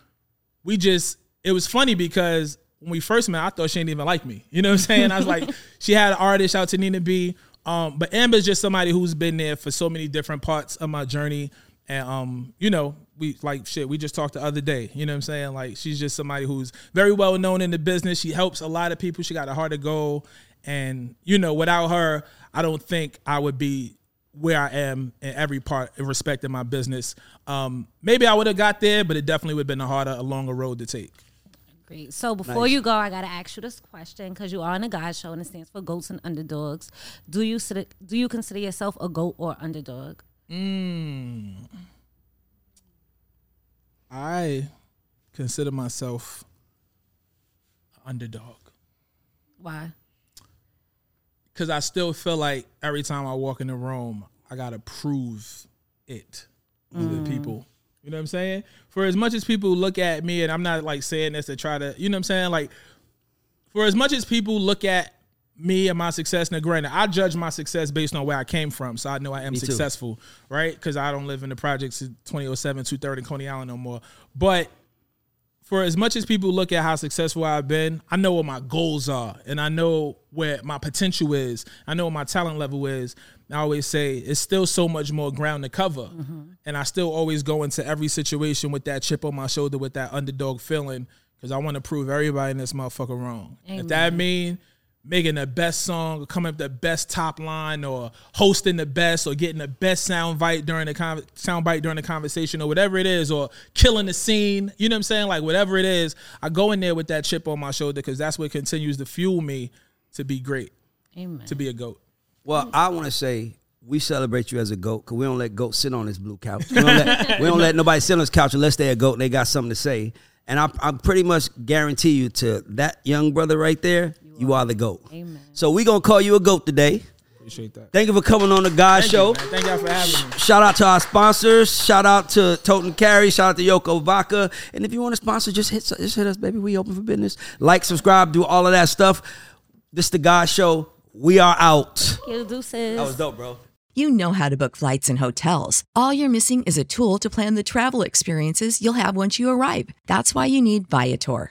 we just it was funny because when we first met, I thought she didn't even like me. You know what I'm saying? I was like, she had an artist out to Nina B. Um, but Amber's just somebody who's been there for so many different parts of my journey. And um, you know, we like shit, we just talked the other day. You know what I'm saying? Like she's just somebody who's very well known in the business. She helps a lot of people. She got a heart of gold. And, you know, without her, I don't think I would be where I am in every part in respect of my business. Um, maybe I would have got there, but it definitely would have been a harder, a longer road to take. Great. So before you go, I gotta ask you this question because you are on a GAUDS show and it stands for goats and underdogs. Do you do you consider yourself a goat or underdog? Hmm. I consider myself underdog Why? because I still feel like every time I walk in the room, I gotta prove it to the mm. people. You know what I'm saying? For as much as people look at me, and I'm not like saying this to try to, you know what I'm saying? Like, for as much as people look at me and my success, now granted, I judge my success based on where I came from, so I know I am Me too. successful, right? Because I don't live in the projects in 2007, 230 Coney Island no more. But for as much as people look at how successful I've been, I know what my goals are and I know where my potential is. I know what my talent level is. I always say it's still so much more ground to cover. Mm-hmm. And I still always go into every situation with that chip on my shoulder, with that underdog feeling, because I want to prove everybody in this motherfucker wrong. If that mean making the best song, or coming up with the best top line, or hosting the best, or getting the best sound bite during the con- sound bite during the conversation, or whatever it is, or killing the scene. You know what I'm saying? Like whatever it is, I go in there with that chip on my shoulder because that's what continues to fuel me to be great, Amen. to be a goat. Well, I want to say we celebrate you as a goat because we don't let goats sit on this blue couch. We don't, let, we don't let nobody sit on this couch unless they're a goat and they got something to say. And I, I pretty much guarantee you to that young brother right there, you, are. the goat. Amen. So we gonna call you a goat today. Appreciate that. Thank you for coming on the GAUDS Thank Show. You. Thank y'all for having me. Shout out to our sponsors. Shout out to Toten Carry. Shout out to Yoko Vodka. And if you want to sponsor, just hit just hit us, baby. We open for business. Like, subscribe, do all of that stuff. This the GAUDS Show. We are out. You deuces. That was dope, bro. You know how to book flights and hotels. All you're missing is a tool to plan the travel experiences you'll have once you arrive. That's why you need Viator.